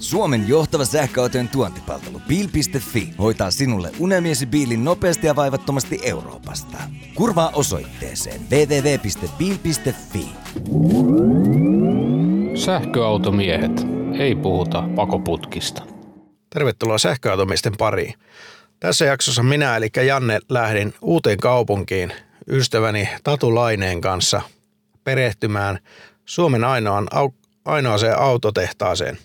Suomen johtava sähköautojen tuontipalvelu Bil.fi hoitaa sinulle unelmiesi biilin nopeasti ja vaivattomasti Euroopasta. Kurvaa osoitteeseen www.bil.fi. Sähköautomiehet. Ei puhuta pakoputkista. Tervetuloa sähköautomiesten pariin. Tässä jaksossa minä eli Janne lähdin uuteen kaupunkiin ystäväni Tatu Laineen kanssa perehtymään Suomen ainoan, ainoaseen autotehtaaseen.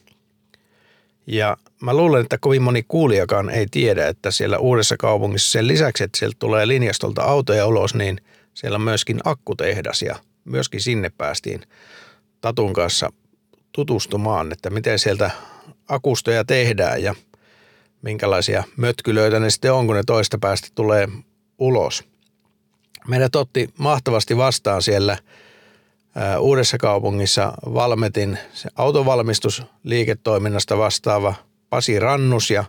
Ja mä luulen, että kovin moni kuulijakaan ei tiedä, että siellä uudessa kaupungissa sen lisäksi, että sieltä tulee linjastolta autoja ulos, niin siellä on myöskin akkutehdas ja myöskin sinne päästiin Tatun kanssa tutustumaan, että miten sieltä akustoja tehdään ja minkälaisia mötkylöitä ne sitten on, kun ne toista päästä tulee ulos. Meidät otti mahtavasti vastaan siellä Uudessa kaupungissa Valmetin se autovalmistusliiketoiminnasta vastaava Pasi Rannus ja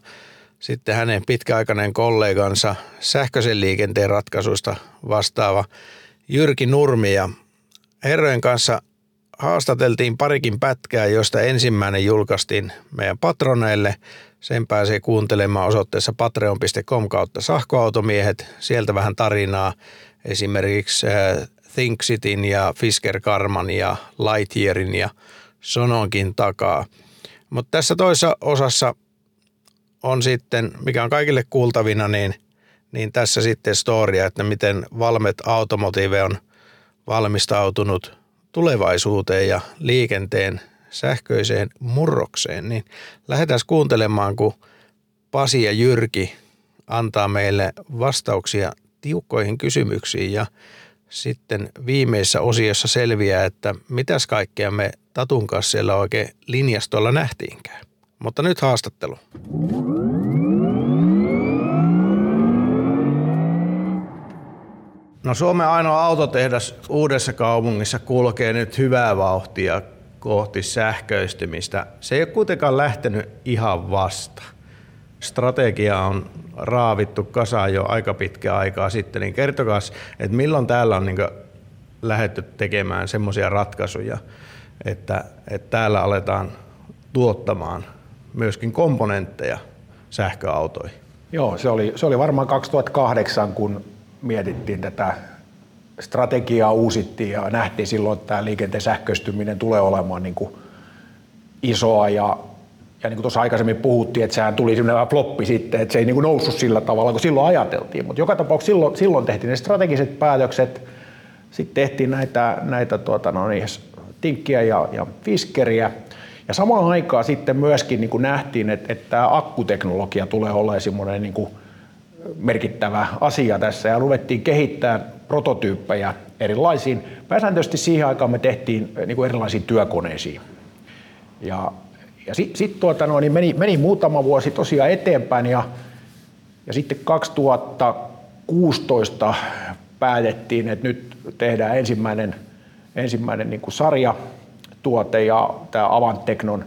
sitten hänen pitkäaikainen kollegansa sähköisen liikenteen ratkaisuista vastaava Jyrki Nurmi ja herrojen kanssa haastateltiin parikin pätkää, josta ensimmäinen julkaistiin meidän patroneille. Sen pääsee kuuntelemaan osoitteessa patreon.com kautta sahkoautomiehet. Sieltä vähän tarinaa esimerkiksi ThinkSitin ja Fisker Karman ja Lightyearin ja Sononkin takaa. Mutta tässä toisessa osassa on sitten, mikä on kaikille kuultavina, niin, niin tässä sitten storia, että miten Valmet Automotive on valmistautunut tulevaisuuteen ja liikenteen sähköiseen murrokseen, niin lähdetään kuuntelemaan, kun Pasi ja Jyrki antaa meille vastauksia tiukkoihin kysymyksiin ja sitten viimeisessä osiossa selviää, että mitäs kaikkea me Tatun kanssa siellä oikein linjastolla nähtiinkään. Mutta nyt haastattelu. No Suomen ainoa autotehdas uudessa kaupungissa kulkee nyt hyvää vauhtia kohti sähköistymistä. Se ei ole kuitenkaan lähtenyt ihan vasta. Strategia on raavittu kasaan jo aika pitkä aikaa sitten, niin kertokaa, että milloin täällä on niin lähdetty tekemään semmoisia ratkaisuja, että, että täällä aletaan tuottamaan myöskin komponentteja sähköautoihin? Joo, se oli, se oli varmaan 2008, kun mietittiin tätä strategiaa, uusittiin ja nähtiin silloin, että tämä liikenteen sähköistyminen tulee olemaan niin kuin isoa ja ja niin kuin tuossa aikaisemmin puhuttiin, että sehän tuli semmoinen floppi sitten, että se ei niin kuin noussut sillä tavalla, kun silloin ajateltiin. Mutta joka tapauksessa silloin, silloin tehtiin ne strategiset päätökset, sitten tehtiin näitä, näitä tuota, no niin, tinkkiä ja, ja fiskeriä. Ja samaan aikaan sitten myöskin niin kuin nähtiin, että, että tämä akkuteknologia tulee olemaan semmoinen niin kuin merkittävä asia tässä ja ruvettiin kehittää prototyyppejä erilaisiin. Pääsääntöisesti siihen aikaan me tehtiin niin kuin erilaisiin työkoneisiin. Ja ja sitten sit tuota, no, niin meni, meni muutama vuosi tosiaan eteenpäin ja, ja sitten 2016 päätettiin, että nyt tehdään ensimmäinen, ensimmäinen niin kuin sarjatuote ja tämä Avantteknon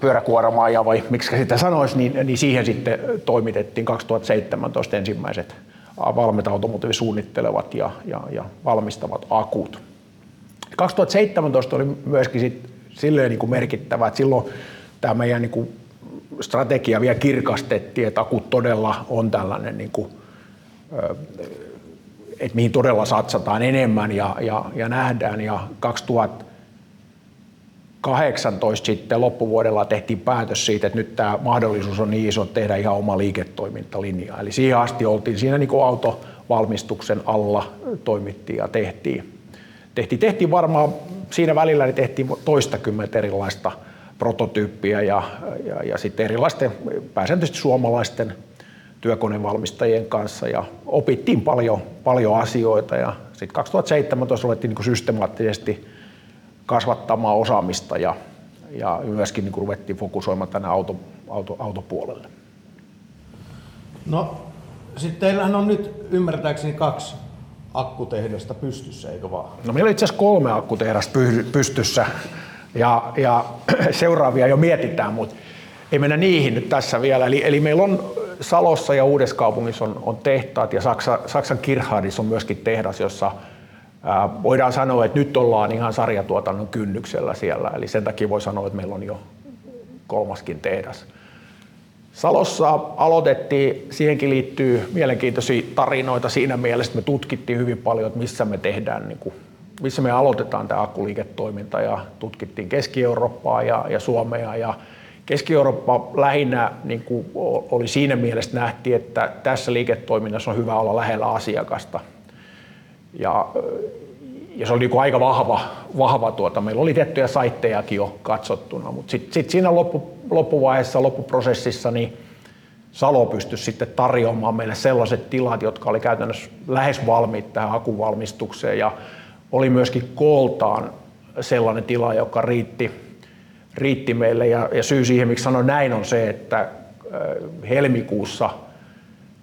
pyöräkuormaaja vai miksi sitä sanoisi, niin, niin siihen sitten toimitettiin 2017 ensimmäiset valmet suunnittelevat ja, ja, ja valmistavat akut. 2017 oli myöskin sit silleen niin kuin merkittävä, että silloin tämä meidän niin kuin strategia vielä kirkastettiin, että akut todella on tällainen, niin kuin, että mihin todella satsataan enemmän ja, ja, ja nähdään. Ja 2018 sitten loppuvuodella tehtiin päätös siitä, että nyt tämä mahdollisuus on niin iso, tehdään ihan oma liiketoimintalinja. Eli siihen asti oltiin siinä niin kuin autovalmistuksen alla, toimittiin ja tehtiin tehtiin, tehtiin varmaan siinä välillä niin tehtiin toistakymmentä erilaista prototyyppiä ja, ja, ja sitten erilaisten pääsääntöisesti suomalaisten työkonevalmistajien kanssa ja opittiin paljon, paljon asioita ja sitten 2017 alettiin niin systemaattisesti kasvattamaan osaamista ja, ja myöskin niin ruvettiin fokusoimaan tänne auto, auto, autopuolelle. No sitten teillähän on nyt ymmärtääkseni kaksi akkutehdasta pystyssä, eikö vaan? No meillä on itse asiassa kolme akkutehdasta pystyssä ja, ja seuraavia jo mietitään, mutta ei mennä niihin nyt tässä vielä. Eli, eli meillä on Salossa ja Uudessaupungissa on, on tehtaat ja Saksa, Saksan Kirchhardissa on myöskin tehdas, jossa ää, voidaan sanoa, että nyt ollaan ihan sarjatuotannon kynnyksellä siellä. Eli sen takia voi sanoa, että meillä on jo kolmaskin tehdas. Salossa aloitettiin, siihenkin liittyy mielenkiintoisia tarinoita. Siinä mielessä, että me tutkittiin hyvin paljon, että missä me tehdään, niin kuin, missä me aloitetaan tämä akkuliiketoiminta. Ja tutkittiin Keski-Eurooppaa ja, ja Suomea. Ja Keski-Eurooppa lähinnä niin kuin oli siinä mielessä nähtiin, että tässä liiketoiminnassa on hyvä olla lähellä asiakasta. Ja, ja se oli niin aika vahva, vahva tuota. meillä oli tiettyjä saittejakin jo katsottuna, mutta sitten sit siinä loppu, loppuvaiheessa, loppuprosessissa, niin Salo pystyi sitten tarjoamaan meille sellaiset tilat, jotka oli käytännössä lähes valmiit tähän akuvalmistukseen ja oli myöskin kooltaan sellainen tila, joka riitti, riitti meille ja, ja syy siihen, miksi sanon näin, on se, että helmikuussa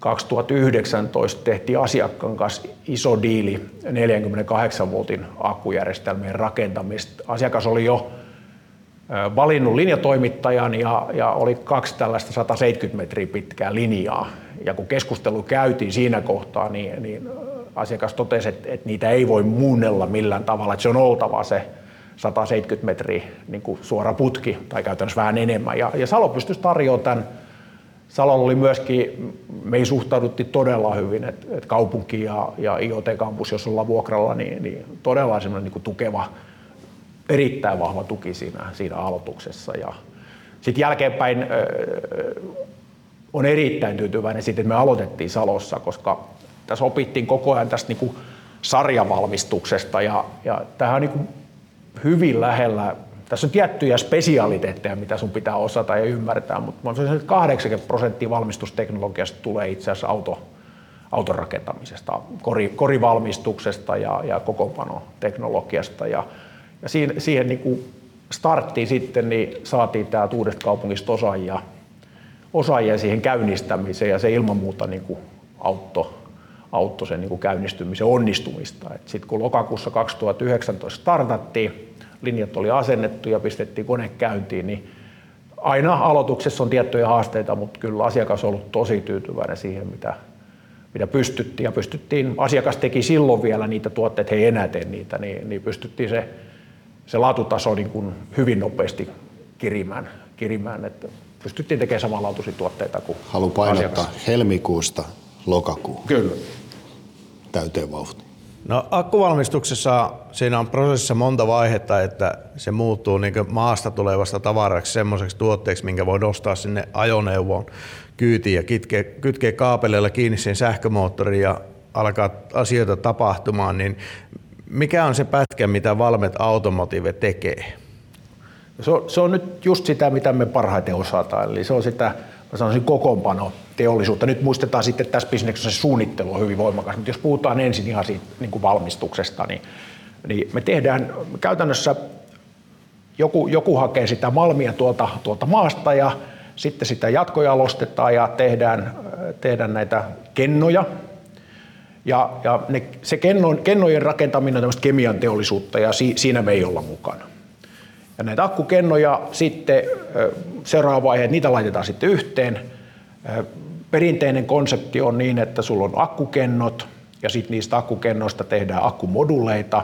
2019 tehtiin asiakkaan kanssa iso diili 48 voltin akkujärjestelmien rakentamista. Asiakas oli jo valinnut linjatoimittajan ja, ja oli kaksi tällaista 170 metriä pitkää linjaa. Ja kun keskustelu käytiin siinä kohtaa, niin, niin asiakas totesi, että, että niitä ei voi muunnella millään tavalla, että se on oltava se 170 metriä niin kuin suora putki tai käytännössä vähän enemmän. Ja, ja Salo pystyisi tarjoamaan tämän. Salolla oli myöskin, meihin suhtauduttiin todella hyvin, että, että kaupunki ja, ja IoT-kampus, jos ollaan vuokralla, niin, niin todella semmoinen niin tukeva, erittäin vahva tuki siinä, siinä aloituksessa. Ja sitten jälkeenpäin on erittäin tyytyväinen siitä, että me aloitettiin Salossa, koska tässä opittiin koko ajan tästä niin kuin sarjavalmistuksesta ja, ja tämähän on niin kuin hyvin lähellä, tässä on tiettyjä spesialiteetteja, mitä sun pitää osata ja ymmärtää, mutta mä sanoisin, että 80 prosenttia valmistusteknologiasta tulee itse asiassa auto, auton rakentamisesta, kori, korivalmistuksesta ja, ja kokoonpanoteknologiasta. Ja, ja siihen, siihen niin kuin starttiin sitten niin saatiin täältä uudesta kaupungista osaajia, osaajia siihen käynnistämiseen ja se ilman muuta niin kuin auttoi auttoi sen niin kuin käynnistymisen onnistumista. Sitten kun lokakuussa 2019 startattiin, linjat oli asennettu ja pistettiin kone käyntiin, niin aina aloituksessa on tiettyjä haasteita, mutta kyllä asiakas on ollut tosi tyytyväinen siihen, mitä, mitä pystyttiin. Ja pystyttiin, asiakas teki silloin vielä niitä tuotteita, he ei enää tee niitä, niin, niin pystyttiin se, se laatutaso niin kuin hyvin nopeasti kirimään, kirimään että pystyttiin tekemään samanlaatuisia tuotteita kuin Haluan painottaa asiakas. helmikuusta lokakuun. Kyllä täyteen vauhtiin? No akkuvalmistuksessa siinä on prosessissa monta vaihetta, että se muuttuu niin maasta tulevasta tavaraksi semmoiseksi tuotteeksi, minkä voi nostaa sinne ajoneuvoon kyytiin ja kytkee, kytkee kaapeleilla kiinni sen sähkömoottoriin ja alkaa asioita tapahtumaan, niin mikä on se pätkä, mitä Valmet Automotive tekee? Se on, se on nyt just sitä, mitä me parhaiten osataan. Eli se on sitä, mä sanoisin, kokoonpano teollisuutta. Nyt muistetaan sitten, tässä bisneksessä se suunnittelu on hyvin voimakas, mutta jos puhutaan ensin ihan siitä niin kuin valmistuksesta, niin, niin me tehdään käytännössä, joku, joku hakee sitä malmia tuolta, tuolta maasta ja sitten sitä jatkojalostetaan ja tehdään, tehdään näitä kennoja. Ja, ja ne, se kenno, kennojen rakentaminen on kemian teollisuutta ja si, siinä me ei olla mukana. Ja näitä akkukennoja sitten seuraava vaihe, niitä laitetaan sitten yhteen. Perinteinen konsepti on niin, että sulla on akkukennot ja sitten niistä akkukennoista tehdään akkumoduleita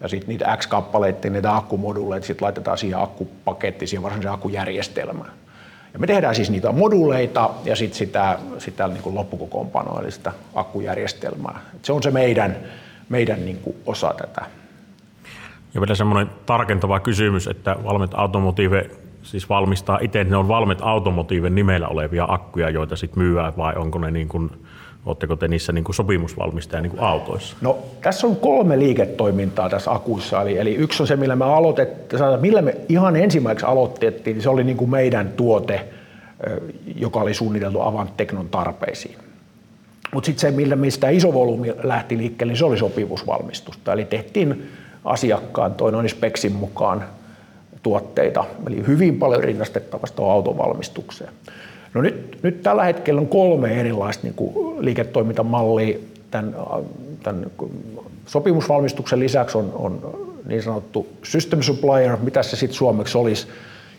ja sitten niitä X-kappaleita, niitä akkumoduleita sitten laitetaan siihen akkupakettiin, siihen varsinaiseen akkujärjestelmään. Ja me tehdään siis niitä moduleita ja sitten sitä, sitä niin kuin loppukokoonpanoa, eli sitä akkujärjestelmää. Et se on se meidän, meidän niin kuin osa tätä. Ja vielä semmoinen tarkentava kysymys, että Valmet Automotive siis valmistaa itse, ne on Valmet Automotive nimellä olevia akkuja, joita sitten myyvät, vai onko ne niin kuin, Oletteko te niissä niin kuin niin kuin autoissa? No, tässä on kolme liiketoimintaa tässä akuissa. Eli, eli yksi on se, millä me, aloitettiin, millä me ihan ensimmäiseksi aloitettiin, niin se oli niin kuin meidän tuote, joka oli suunniteltu Avant Teknon tarpeisiin. Mutta sitten se, millä mistä iso volyymi lähti liikkeelle, niin se oli sopimusvalmistusta. Eli tehtiin asiakkaan toi noin speksin mukaan tuotteita, eli hyvin paljon rinnastettavasta autovalmistukseen. No nyt, nyt tällä hetkellä on kolme erilaista niin kuin liiketoimintamallia. Tämän, tämän sopimusvalmistuksen lisäksi on, on niin sanottu system supplier, mitä se sitten suomeksi olisi,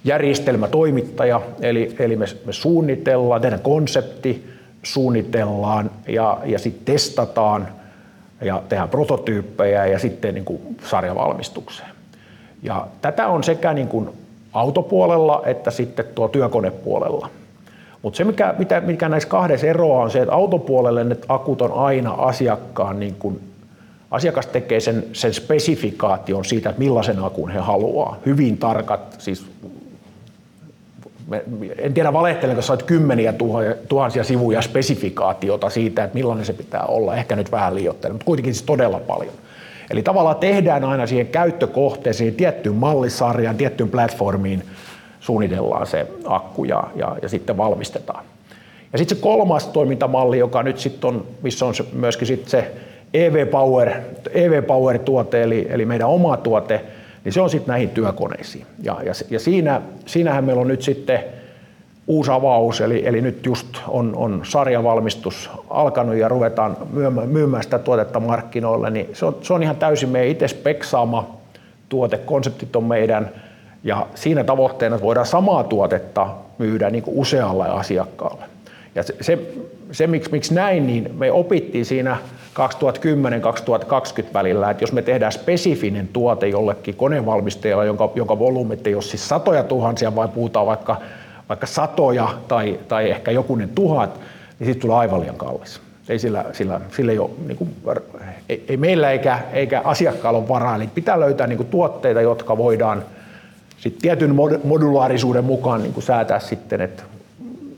järjestelmätoimittaja, eli, eli me, me suunnitellaan, tehdään konsepti, suunnitellaan ja, ja sitten testataan ja tehdään prototyyppejä ja sitten niin kuin sarjavalmistukseen. Ja tätä on sekä niin kuin autopuolella että sitten tuo työkonepuolella. Mutta se, mikä, mitä, mikä näissä kahdessa eroa on se, että autopuolelle ne akut on aina asiakkaan, niin kun, asiakas tekee sen, sen spesifikaation siitä, että millaisen akun he haluaa. Hyvin tarkat, siis en tiedä valehtelenko, sä kymmeniä tuhansia sivuja spesifikaatiota siitä, että millainen se pitää olla. Ehkä nyt vähän liioittelen, mutta kuitenkin siis todella paljon. Eli tavallaan tehdään aina siihen käyttökohteeseen, tiettyyn mallisarjaan, tiettyyn platformiin suunnitellaan se akku ja, ja, ja sitten valmistetaan. Ja sitten se kolmas toimintamalli, joka nyt sitten on, missä on myöskin sitten se EV Power, EV Power tuote, eli, eli meidän oma tuote, niin se on sitten näihin työkoneisiin. Ja, ja, ja siinä, siinähän meillä on nyt sitten uusi avaus, eli, eli nyt just on, on sarjavalmistus alkanut ja ruvetaan myymään, myymään sitä tuotetta markkinoille, niin se on, se on ihan täysin meidän itse speksaama tuote, konseptit on meidän, ja siinä tavoitteena, voidaan samaa tuotetta myydä niin usealle asiakkaalle. Ja se, se, se miksi, miksi näin, niin me opittiin siinä 2010-2020 välillä, että jos me tehdään spesifinen tuote jollekin konevalmistajalle, jonka, jonka volyymit ei ole siis satoja tuhansia, vai puhutaan vaikka, vaikka satoja tai, tai ehkä jokunen tuhat, niin siitä tulee aivan liian kallis. Ei sillä, sillä, sillä ei, ole, niin kuin, ei, ei meillä eikä, eikä asiakkaalla ole varaa. Eli pitää löytää niin kuin, tuotteita, jotka voidaan sit tietyn modulaarisuuden mukaan niin kuin säätää sitten, että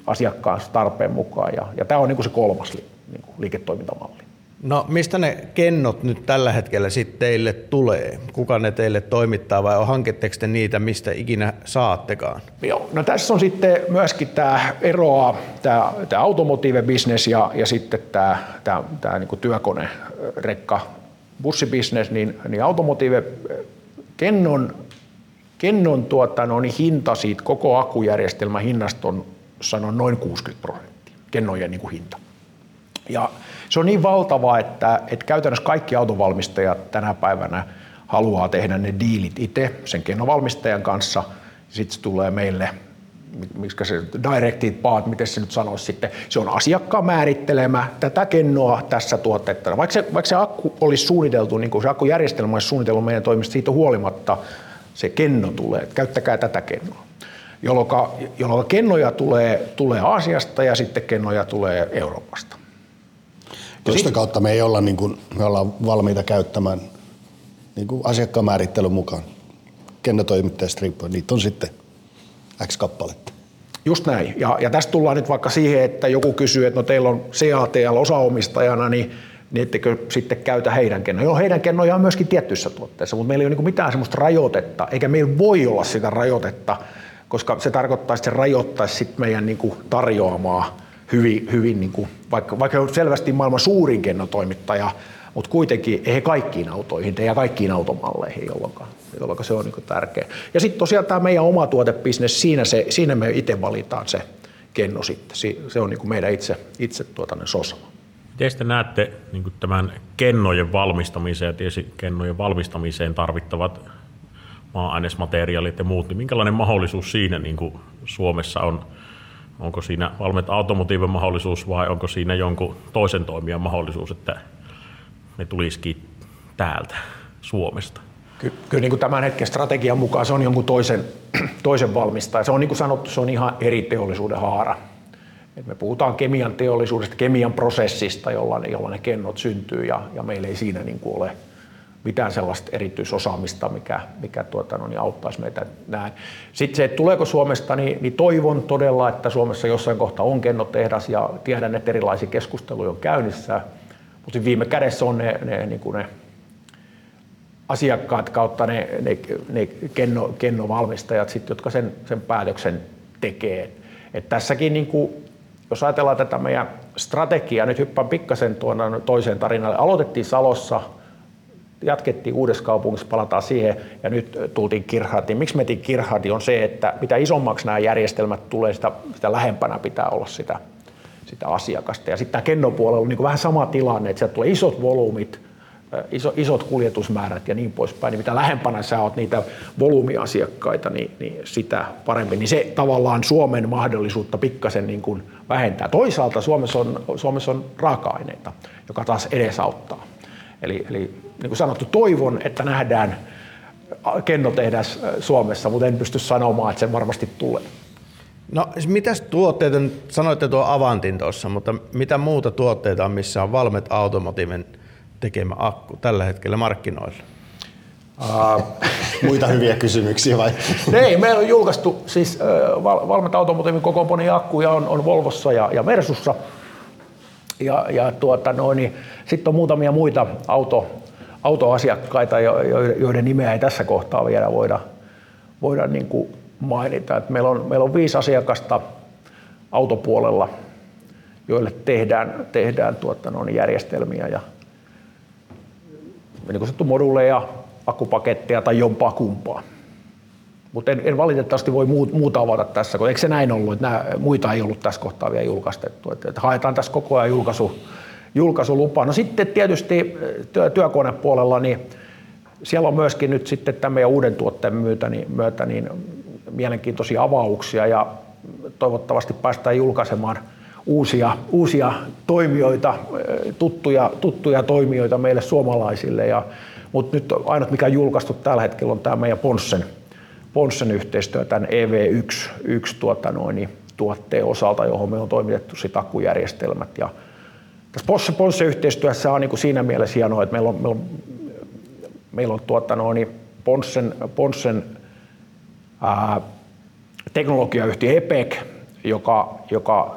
asiakkaan tarpeen mukaan. Ja, ja tämä on niin kuin se kolmas niin kuin liiketoimintamalli. No mistä ne kennot nyt tällä hetkellä sitten teille tulee? Kuka ne teille toimittaa vai hankitteko te niitä, mistä ikinä saattekaan? Joo, no tässä on sitten myöskin tämä eroa, tämä, tämä automotive-business ja, ja sitten tämä, tämä, tämä niin työkone, rekka, bussibisnes, niin, niin automotive kennon, kennon tuota, no, niin hinta siitä koko akkujärjestelmän hinnasta on sanon noin 60 prosenttia, kennojen niin kuin hinta. Ja se on niin valtava, että, että käytännössä kaikki autovalmistajat tänä päivänä haluaa tehdä ne diilit itse sen kennovalmistajan kanssa. Sitten se tulee meille, miksi se directed part, miten se nyt sanoisi sitten, se on asiakkaan määrittelemä tätä kennoa tässä tuotteessa. Vaikka se, vaikka se akku olisi suunniteltu, niin kuin se akkujärjestelmä olisi suunniteltu meidän toimesta siitä huolimatta, se kenno tulee, että käyttäkää tätä kennoa. Jolloin, jolloin kennoja tulee, tulee Aasiasta ja sitten kennoja tulee Euroopasta. Tuosta kautta me ei olla, niin kuin, me ollaan valmiita käyttämään niin kuin asiakkaan määrittelyn mukaan. Kennotoimittajasta riippuen, niitä on sitten X kappaletta. Just näin. Ja, ja tästä tullaan nyt vaikka siihen, että joku kysyy, että no teillä on CATL osaomistajana, niin, niin ettekö sitten käytä heidän kennoja. Joo, heidän kennoja on myöskin tiettyissä tuotteissa, mutta meillä ei ole niin mitään sellaista rajoitetta, eikä meillä voi olla sitä rajoitetta, koska se tarkoittaa, että se rajoittaisi sitten meidän niin kuin tarjoamaa hyvin, hyvin niin kuin, vaikka, vaikka on selvästi maailman suurin kennotoimittaja, mutta kuitenkin ei he kaikkiin autoihin ja kaikkiin automalleihin, jolloin, jolloin se on niin tärkeä. Ja sitten tosiaan tämä meidän oma tuotebisnes, siinä, se, siinä me itse valitaan se kenno sitten. Se on niin meidän itse, itse tuota, sosama. Miten te näette niin tämän kennojen valmistamiseen ja tietysti kennojen valmistamiseen tarvittavat maa-ainesmateriaalit ja muut, niin minkälainen mahdollisuus siinä niin Suomessa on Onko siinä Valmet Automotiiven mahdollisuus vai onko siinä jonkun toisen toimijan mahdollisuus, että ne tulisikin täältä Suomesta? Ky- kyllä niin kuin tämän hetken strategian mukaan se on jonkun toisen, toisen valmistaja. Se on niin kuin sanottu, se on ihan eri teollisuuden haara. Et me puhutaan kemian teollisuudesta, kemian prosessista, jolla ne, jolla ne kennot syntyy ja, ja meillä ei siinä niin kuin ole mitään sellaista erityisosaamista, mikä, mikä tuota, no, niin auttaisi meitä näin. Sitten se, että tuleeko Suomesta, niin, niin toivon todella, että Suomessa jossain kohtaa on kennotehdas ja tiedän, että erilaisia keskusteluja on käynnissä, mutta viime kädessä on ne, ne, niin kuin ne asiakkaat kautta ne, ne, ne kenno, kennovalmistajat, sit, jotka sen, sen päätöksen tekee. Et tässäkin, niin kuin, jos ajatellaan tätä meidän strategiaa, nyt hyppään pikkasen tuonne toiseen tarinalle. Aloitettiin Salossa – jatkettiin uudessa kaupungissa, palataan siihen ja nyt tultiin Kirhardiin. Miksi metin Kirhardi on se, että mitä isommaksi nämä järjestelmät tulee, sitä, sitä lähempänä pitää olla sitä, sitä asiakasta. Ja sitten tämä kennopuolella on niin vähän sama tilanne, että sieltä tulee isot volyymit, iso, isot kuljetusmäärät ja niin poispäin, niin mitä lähempänä sä oot niitä volyymiasiakkaita, niin, niin sitä parempi. Niin se tavallaan Suomen mahdollisuutta pikkasen niin kuin vähentää. Toisaalta Suomessa on, Suomessa on raaka-aineita, joka taas edesauttaa. Eli, eli niin kuin sanottu, toivon, että nähdään kennotehdas Suomessa, mutta en pysty sanomaan, että se varmasti tulee. No mitäs tuotteita, nyt sanoitte tuo Avantin tuossa, mutta mitä muuta tuotteita on, missä on Valmet Automotiven tekemä akku tällä hetkellä markkinoilla? Uh, Muita hyviä kysymyksiä vai? Ei, meillä on julkaistu siis äh, Valmet Automotiivin kokoonpanoja akkuja on, on Volvossa ja, ja Mersussa. Ja, ja tuota, no, niin, sitten on muutamia muita auto, autoasiakkaita, joiden nimeä ei tässä kohtaa vielä voida, voida niin kuin mainita. Että meillä, on, meillä on viisi asiakasta autopuolella, joille tehdään, tehdään tuota, no, niin järjestelmiä ja niin kuin moduleja, akkupaketteja tai jompaa kumpaa. Mutta en, en, valitettavasti voi muuta avata tässä, kun eikö se näin ollut, että nämä, muita ei ollut tässä kohtaa vielä julkaistettu. Että haetaan tässä koko ajan julkaisu, julkaisulupa. No sitten tietysti työ, työkonepuolella, niin siellä on myöskin nyt sitten tämän meidän uuden tuotteen myötä niin, myötä, niin mielenkiintoisia avauksia ja toivottavasti päästään julkaisemaan uusia, uusia toimijoita, tuttuja, tuttuja toimijoita meille suomalaisille. Ja, mutta nyt ainut mikä on julkaistu tällä hetkellä on tämä meidän Ponssen, Ponssen yhteistyö tämän EV1 1, tuota noin, tuotteen osalta, johon me on toimitettu sit akkujärjestelmät. Ja tässä Ponsse, Ponsse yhteistyössä on niin kuin siinä mielessä hienoa, että meillä on, meillä on, meillä on tuota noin, Ponssen, Ponssen ää, teknologiayhtiö EPEC, joka, joka,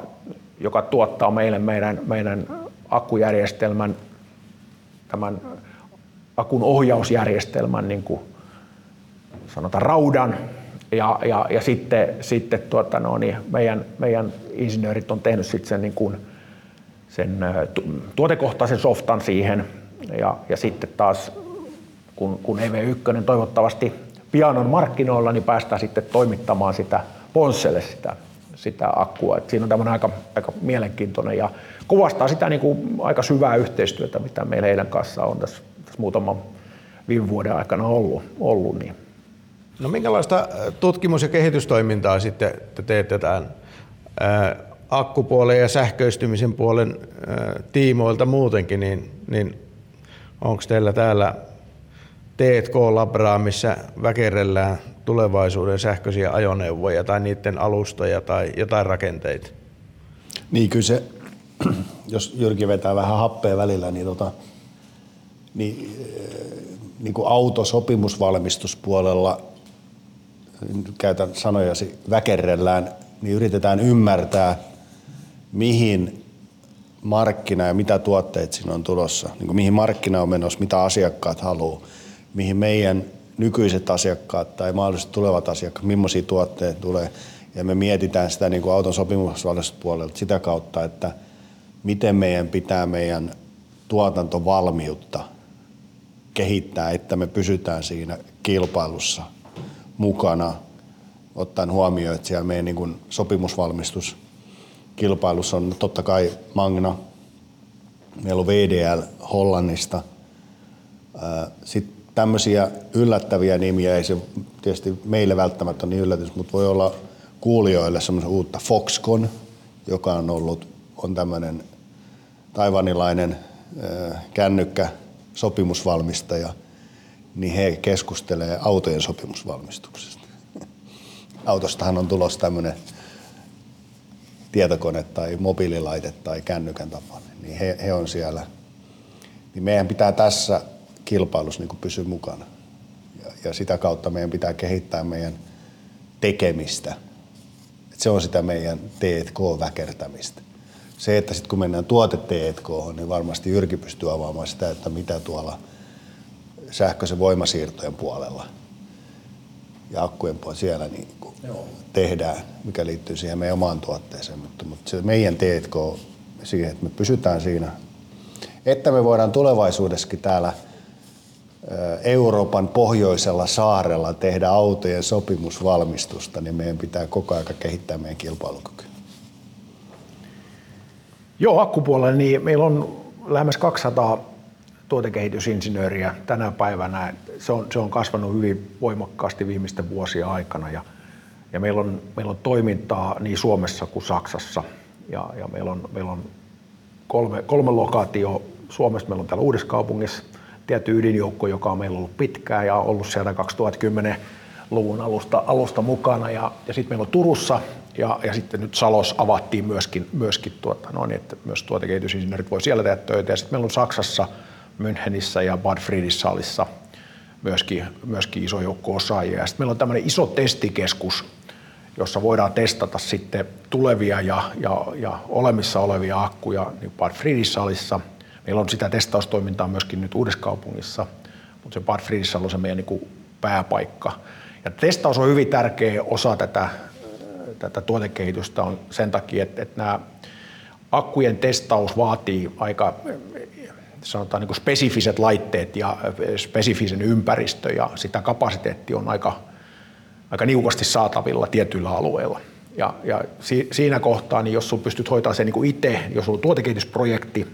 joka tuottaa meille meidän, meidän akkujärjestelmän, tämän akun ohjausjärjestelmän niin kuin sanotaan raudan. Ja, ja, ja sitten, sitten tuota, no, niin meidän, meidän insinöörit on tehnyt sitten sen, niin kuin, sen tuotekohtaisen softan siihen ja, ja sitten taas kun, kun EV1 toivottavasti pian on markkinoilla, niin päästään sitten toimittamaan sitä Ponsselle sitä, sitä akkua. Et siinä on tämmöinen aika, aika mielenkiintoinen ja kuvastaa sitä niin kuin aika syvää yhteistyötä, mitä meillä heidän kanssa on tässä, tässä muutaman viime vuoden aikana ollut. ollut niin. No minkälaista tutkimus- ja kehitystoimintaa sitten te teette tämän akkupuolen ja sähköistymisen puolen tiimoilta muutenkin, niin, niin onko teillä täällä T&K-labraa, missä väkerellään tulevaisuuden sähköisiä ajoneuvoja tai niiden alustoja tai jotain rakenteita? Niin kyllä se, jos Jyrki vetää vähän happea välillä, niin, tota, niin, niin kuin autosopimusvalmistuspuolella käytän sanojasi, väkerrellään, niin yritetään ymmärtää, mihin markkina ja mitä tuotteet siinä on tulossa, niin kuin mihin markkina on menossa, mitä asiakkaat haluaa, mihin meidän nykyiset asiakkaat tai mahdollisesti tulevat asiakkaat, millaisia tuotteet tulee. Ja me mietitään sitä niin kuin auton sopimusvalmistuspuolelta sitä kautta, että miten meidän pitää meidän tuotantovalmiutta kehittää, että me pysytään siinä kilpailussa – mukana, ottaen huomioon, että siellä meidän niin sopimusvalmistus kilpailussa on totta kai Magna, meillä on VDL Hollannista. Sitten tämmöisiä yllättäviä nimiä, ei se tietysti meille välttämättä niin yllätys, mutta voi olla kuulijoille semmoisen uutta Foxconn, joka on ollut, on tämmöinen taivanilainen kännykkä sopimusvalmistaja – niin he keskustelee autojen sopimusvalmistuksesta. Autostahan on tulossa tämmöinen tietokone tai mobiililaite tai kännykän tapainen, niin he, he on siellä. Niin meidän pitää tässä kilpailussa niin pysyä mukana. Ja, ja sitä kautta meidän pitää kehittää meidän tekemistä. Et se on sitä meidän T&K-väkertämistä. Se, että sitten kun mennään tuote T&K, niin varmasti Jyrki pystyy avaamaan sitä, että mitä tuolla – sähköisen voimasiirtojen puolella ja akkujen puolella siellä niin kuin tehdään, mikä liittyy siihen meidän omaan tuotteeseen. Mutta, mutta se meidän T&K siihen, että me pysytään siinä, että me voidaan tulevaisuudessakin täällä Euroopan pohjoisella saarella tehdä autojen sopimusvalmistusta, niin meidän pitää koko ajan kehittää meidän kilpailukykyä. Joo, akkupuolella niin meillä on lähemmäs 200 tuotekehitysinsinööriä tänä päivänä. Se on, se on kasvanut hyvin voimakkaasti viimeisten vuosien aikana ja, ja meillä, on, meillä on toimintaa niin Suomessa kuin Saksassa ja, ja meillä on, meillä on kolme, kolme lokaatio Suomessa. Meillä on täällä Uudessa kaupungissa, tietty ydinjoukko, joka on meillä ollut pitkään ja ollut sieltä 2010-luvun alusta, alusta mukana. Ja, ja sitten meillä on Turussa ja, ja sitten nyt Salos avattiin myöskin, myöskin tuota, no niin, että myös tuotekehitysinsinöörit voi siellä tehdä töitä. Ja sitten meillä on Saksassa, Münchenissä ja Bad Friedrichshallissa myöskin, myöskin iso joukko osaajia. Sitten meillä on tämmöinen iso testikeskus, jossa voidaan testata sitten tulevia ja, ja, ja olemissa olevia akkuja niin Bad Friedrichshallissa. Meillä on sitä testaustoimintaa myöskin nyt Uudessa mutta se Bad Friedrichshall on se meidän niin pääpaikka. Ja testaus on hyvin tärkeä osa tätä, tätä tuotekehitystä on sen takia, että, että nämä akkujen testaus vaatii aika sanotaan niin spesifiset laitteet ja spesifisen ympäristö ja sitä kapasiteetti on aika, aika niukasti saatavilla tietyillä alueilla. Ja, ja si, siinä kohtaa, niin jos sun pystyt hoitamaan sen niin itse, jos sulla on tuotekehitysprojekti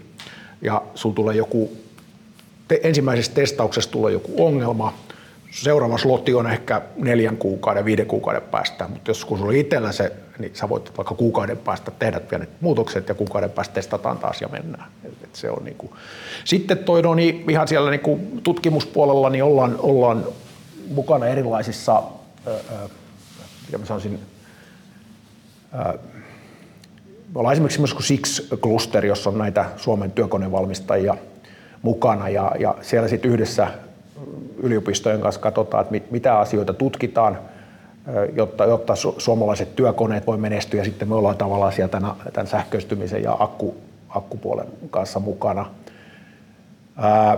ja sulla tulee joku, te, ensimmäisessä testauksessa tulee joku ongelma, seuraava slotti on ehkä neljän kuukauden, viiden kuukauden päästä, mutta jos kun sulla on itsellä se, niin sä voit vaikka kuukauden päästä tehdä pienet muutokset ja kuukauden päästä testataan taas ja mennään. Et se on niin kuin. Sitten toi, no niin, ihan siellä niin kuin tutkimuspuolella niin ollaan, ollaan mukana erilaisissa, mitä mä sanoisin, me ollaan esimerkiksi myös Six-klusteri, jossa on näitä Suomen työkonevalmistajia mukana ja, ja siellä sitten yhdessä yliopistojen kanssa katsotaan, että mitä asioita tutkitaan, jotta, jotta suomalaiset työkoneet voi menestyä sitten me ollaan tavallaan siellä tämän, tämän sähköistymisen ja akku, akkupuolen kanssa mukana. Ää,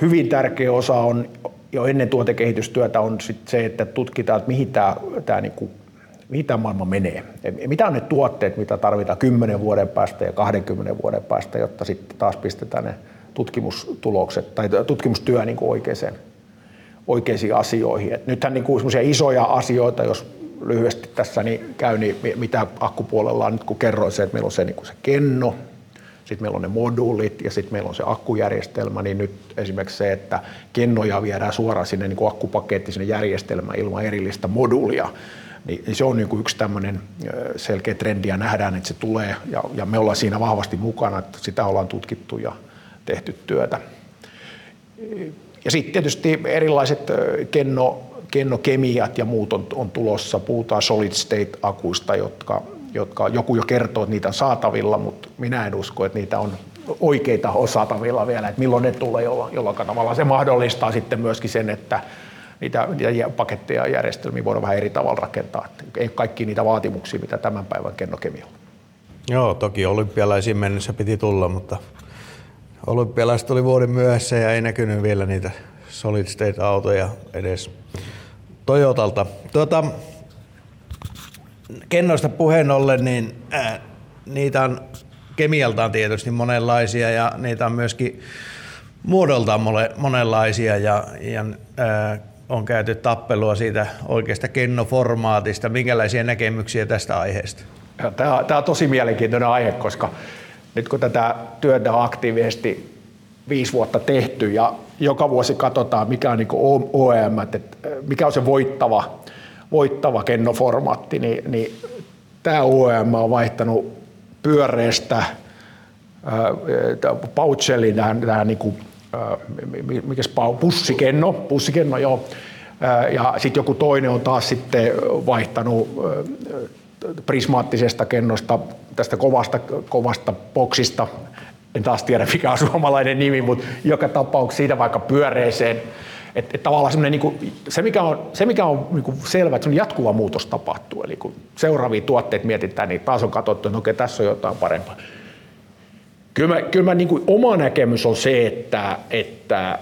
hyvin tärkeä osa on jo ennen tuotekehitystyötä on sit se, että tutkitaan, että mihin tämä, tämä, niin kuin, mihin tämä maailma menee. Mitä on ne tuotteet, mitä tarvitaan 10 vuoden päästä ja 20 vuoden päästä, jotta sitten taas pistetään ne tutkimustulokset tai tutkimustyö niin oikeaan, oikeisiin asioihin. Et nythän niin kuin isoja asioita, jos lyhyesti tässä niin käy, niin mitä akkupuolella on nyt kun kerroin se, että meillä on se, niin kuin se kenno, sitten meillä on ne moduulit ja sitten meillä on se akkujärjestelmä, niin nyt esimerkiksi se, että kennoja viedään suoraan sinne niin kuin akkupaketti sinne järjestelmään ilman erillistä moduulia, niin se on niin kuin yksi tämmöinen selkeä trendi ja nähdään, että se tulee ja, ja me ollaan siinä vahvasti mukana, että sitä ollaan tutkittu ja tehty työtä. Ja sitten tietysti erilaiset kenno, kennokemiat ja muut on, on tulossa. Puhutaan solid state-akuista, jotka, jotka joku jo kertoo, että niitä on saatavilla, mutta minä en usko, että niitä on oikeita saatavilla vielä, että milloin ne tulee, jolloin, tavallaan se mahdollistaa sitten myöskin sen, että niitä, niitä paketteja ja järjestelmiä voidaan vähän eri tavalla rakentaa. Ei kaikki niitä vaatimuksia, mitä tämän päivän kennokemialla. Joo, toki olympialaisiin mennessä piti tulla, mutta olympialaiset oli vuoden myöhässä ja ei näkynyt vielä niitä solid state autoja edes Toyotalta. Tuota, kennoista puheen ollen, niin ää, niitä on kemialtaan tietysti monenlaisia ja niitä on myöskin muodoltaan monenlaisia ja, ja ää, on käyty tappelua siitä oikeasta kennoformaatista. Minkälaisia näkemyksiä tästä aiheesta? Tämä, tämä on tosi mielenkiintoinen aihe, koska nyt kun tätä työtä on aktiivisesti viisi vuotta tehty ja joka vuosi katsotaan, mikä on niin OEM, että mikä on se voittava, voittava kennoformaatti, niin, niin tämä OEM on vaihtanut pyöreästä poucheli tähän, tähän niin kuin, mikä pussikenno, pussikenno joo, ja sitten joku toinen on taas sitten vaihtanut prismaattisesta kennosta, tästä kovasta, kovasta boksista, en taas tiedä mikä on suomalainen nimi, mutta joka tapauksessa siitä vaikka pyöreeseen. Että et tavallaan niin kuin, se mikä on, se mikä on niin kuin selvä, että jatkuva muutos tapahtuu. Eli kun seuraavia tuotteita mietitään, niin taas on katsottu, että okei, tässä on jotain parempaa. Kyllä, mä, kyllä mä, niin kuin, oma näkemys on se, että, että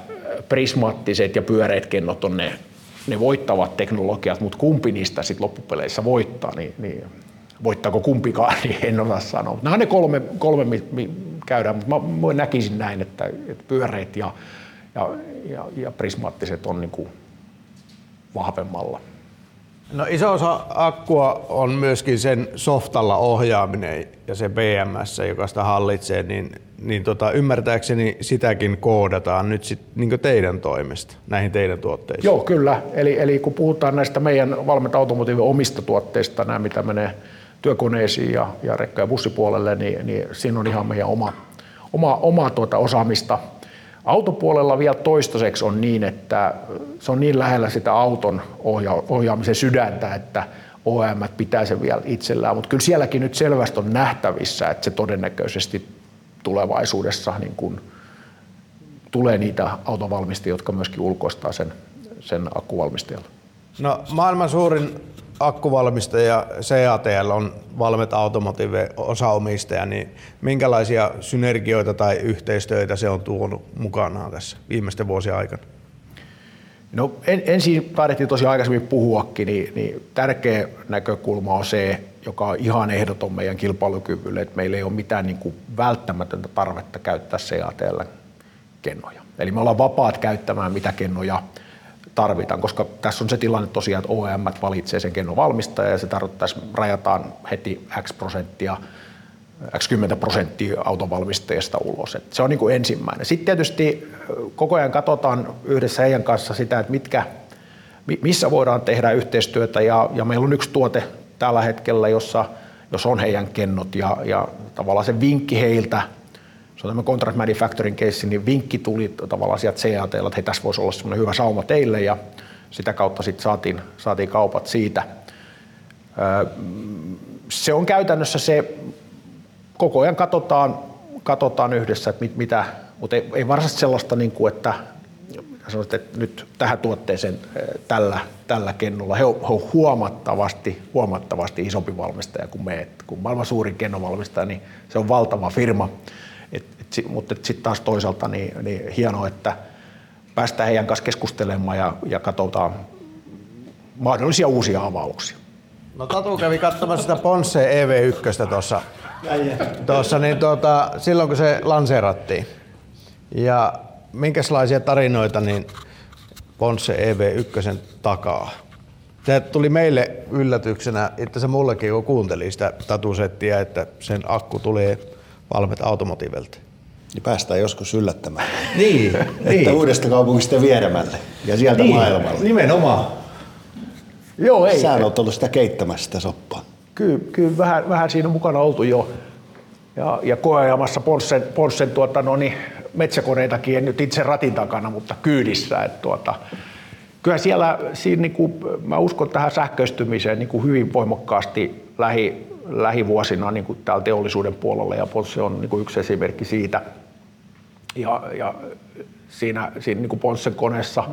prismaattiset ja pyöreät kennot on ne ne voittavat teknologiat, mutta kumpi niistä sitten loppupeleissä voittaa, niin, niin voittaako kumpikaan, niin en osaa sanoa. Nämä on ne kolme, kolme mi, mi, käydään, mutta mä, mä näkisin näin, että, että pyöreät ja, ja, ja, ja prismaattiset on niin kuin vahvemmalla. No iso osa akkua on myöskin sen softalla ohjaaminen ja se BMS, joka sitä hallitsee, niin, niin tota, ymmärtääkseni sitäkin koodataan nyt sit, niin teidän toimesta näihin teidän tuotteisiin. Joo, kyllä. Eli, eli kun puhutaan näistä meidän valmet automotiivin omista tuotteista, nämä mitä menee työkoneisiin ja, ja rekka- ja bussipuolelle, niin, niin siinä on ihan meidän oma, oma, oma tuota osaamista, Autopuolella vielä toistaiseksi on niin, että se on niin lähellä sitä auton ohja- ohjaamisen sydäntä, että OEM pitää sen vielä itsellään, mutta kyllä sielläkin nyt selvästi on nähtävissä, että se todennäköisesti tulevaisuudessa niin kuin tulee niitä autovalmistajia, jotka myöskin ulkoistaa sen, sen akkuvalmistajalle. No maailman suurin akkuvalmistaja CATL on Valmet Automotive osaomistaja, niin minkälaisia synergioita tai yhteistyötä se on tuonut mukanaan tässä viimeisten vuosien aikana? No en, ensin taidettiin tosiaan aikaisemmin puhuakin, niin, niin tärkeä näkökulma on se, joka on ihan ehdoton meidän kilpailukyvylle, että meillä ei ole mitään niin kuin välttämätöntä tarvetta käyttää CATL-kennoja. Eli me ollaan vapaat käyttämään mitä kennoja tarvitaan, koska tässä on se tilanne tosiaan, että OEM valitsee sen kennon valmistaja ja se tarkoittaa, että rajataan heti X prosenttia X 10 prosenttia autovalmistajista ulos. Et se on niin kuin ensimmäinen. Sitten tietysti koko ajan katsotaan yhdessä heidän kanssa sitä, että mitkä, missä voidaan tehdä yhteistyötä ja, ja meillä on yksi tuote tällä hetkellä, jossa, jos on heidän kennot ja, ja tavallaan se vinkki heiltä, se on tämä contract manufacturing case, niin vinkki tuli tavallaan sieltä CAT, että hei, tässä voisi olla semmoinen hyvä sauma teille ja sitä kautta sitten saatiin, saatiin kaupat siitä. Se on käytännössä se, koko ajan katsotaan, katsotaan yhdessä, että mit, mitä, mutta ei, ei varsinaisesti sellaista, niin kuin, että sanoit, että nyt tähän tuotteeseen tällä, tällä kennolla. He ovat huomattavasti, huomattavasti isompi valmistaja kuin me. Et kun maailman suurin kennovalmistaja, niin se on valtava firma. Mutta sitten taas toisaalta niin, niin hienoa, että päästään heidän kanssa keskustelemaan ja, ja katsotaan mahdollisia uusia avauksia. No Tatu kävi katsomassa sitä Ponsse EV1 tuossa, tuossa niin tuota, silloin kun se lanseerattiin. Ja minkälaisia tarinoita niin Ponsse EV1 takaa? Se tuli meille yllätyksenä, että se mullekin kun kuunteli sitä tatusettia, että sen akku tulee Valmet Automotivelta. Niin päästään joskus yllättämään. Niin, että niin. uudesta kaupungista Vieremälle ja sieltä niin, maailmalle. Nimenomaan. Joo, ei. Sä olet ollut sitä keittämässä sitä soppaa. Kyllä, kyllä vähän, vähän siinä on mukana oltu jo. Ja, ja koeajamassa Ponssen, Ponssen tuota, no niin, metsäkoneitakin, en nyt itse ratin takana, mutta kyydissä. Että tuota, kyllä siellä, siinä niin kuin, mä uskon tähän sähköistymiseen niin kuin hyvin voimakkaasti lähi, lähivuosina niin kuin täällä teollisuuden puolella ja Ponsse on niin kuin yksi esimerkki siitä. Ja, ja siinä, siinä niin kuin Ponssen koneessa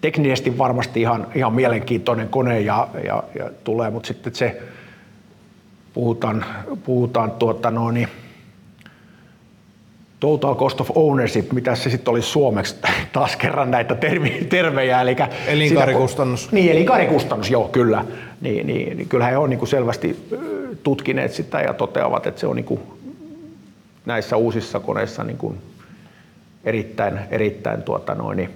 teknisesti varmasti ihan, ihan mielenkiintoinen kone ja, ja, ja tulee, mutta sitten se puhutaan, puhutaan tuota, no niin, total cost of ownership, mitä se sitten olisi suomeksi, taas kerran näitä termi, termejä. Eli elinkaarikustannus. Sitä, niin, elinkaarikustannus, joo, kyllä. Niin, niin, niin kyllähän he on niin selvästi tutkineet sitä ja toteavat, että se on niin kuin näissä uusissa koneissa niin kuin erittäin, erittäin tuota noin, niin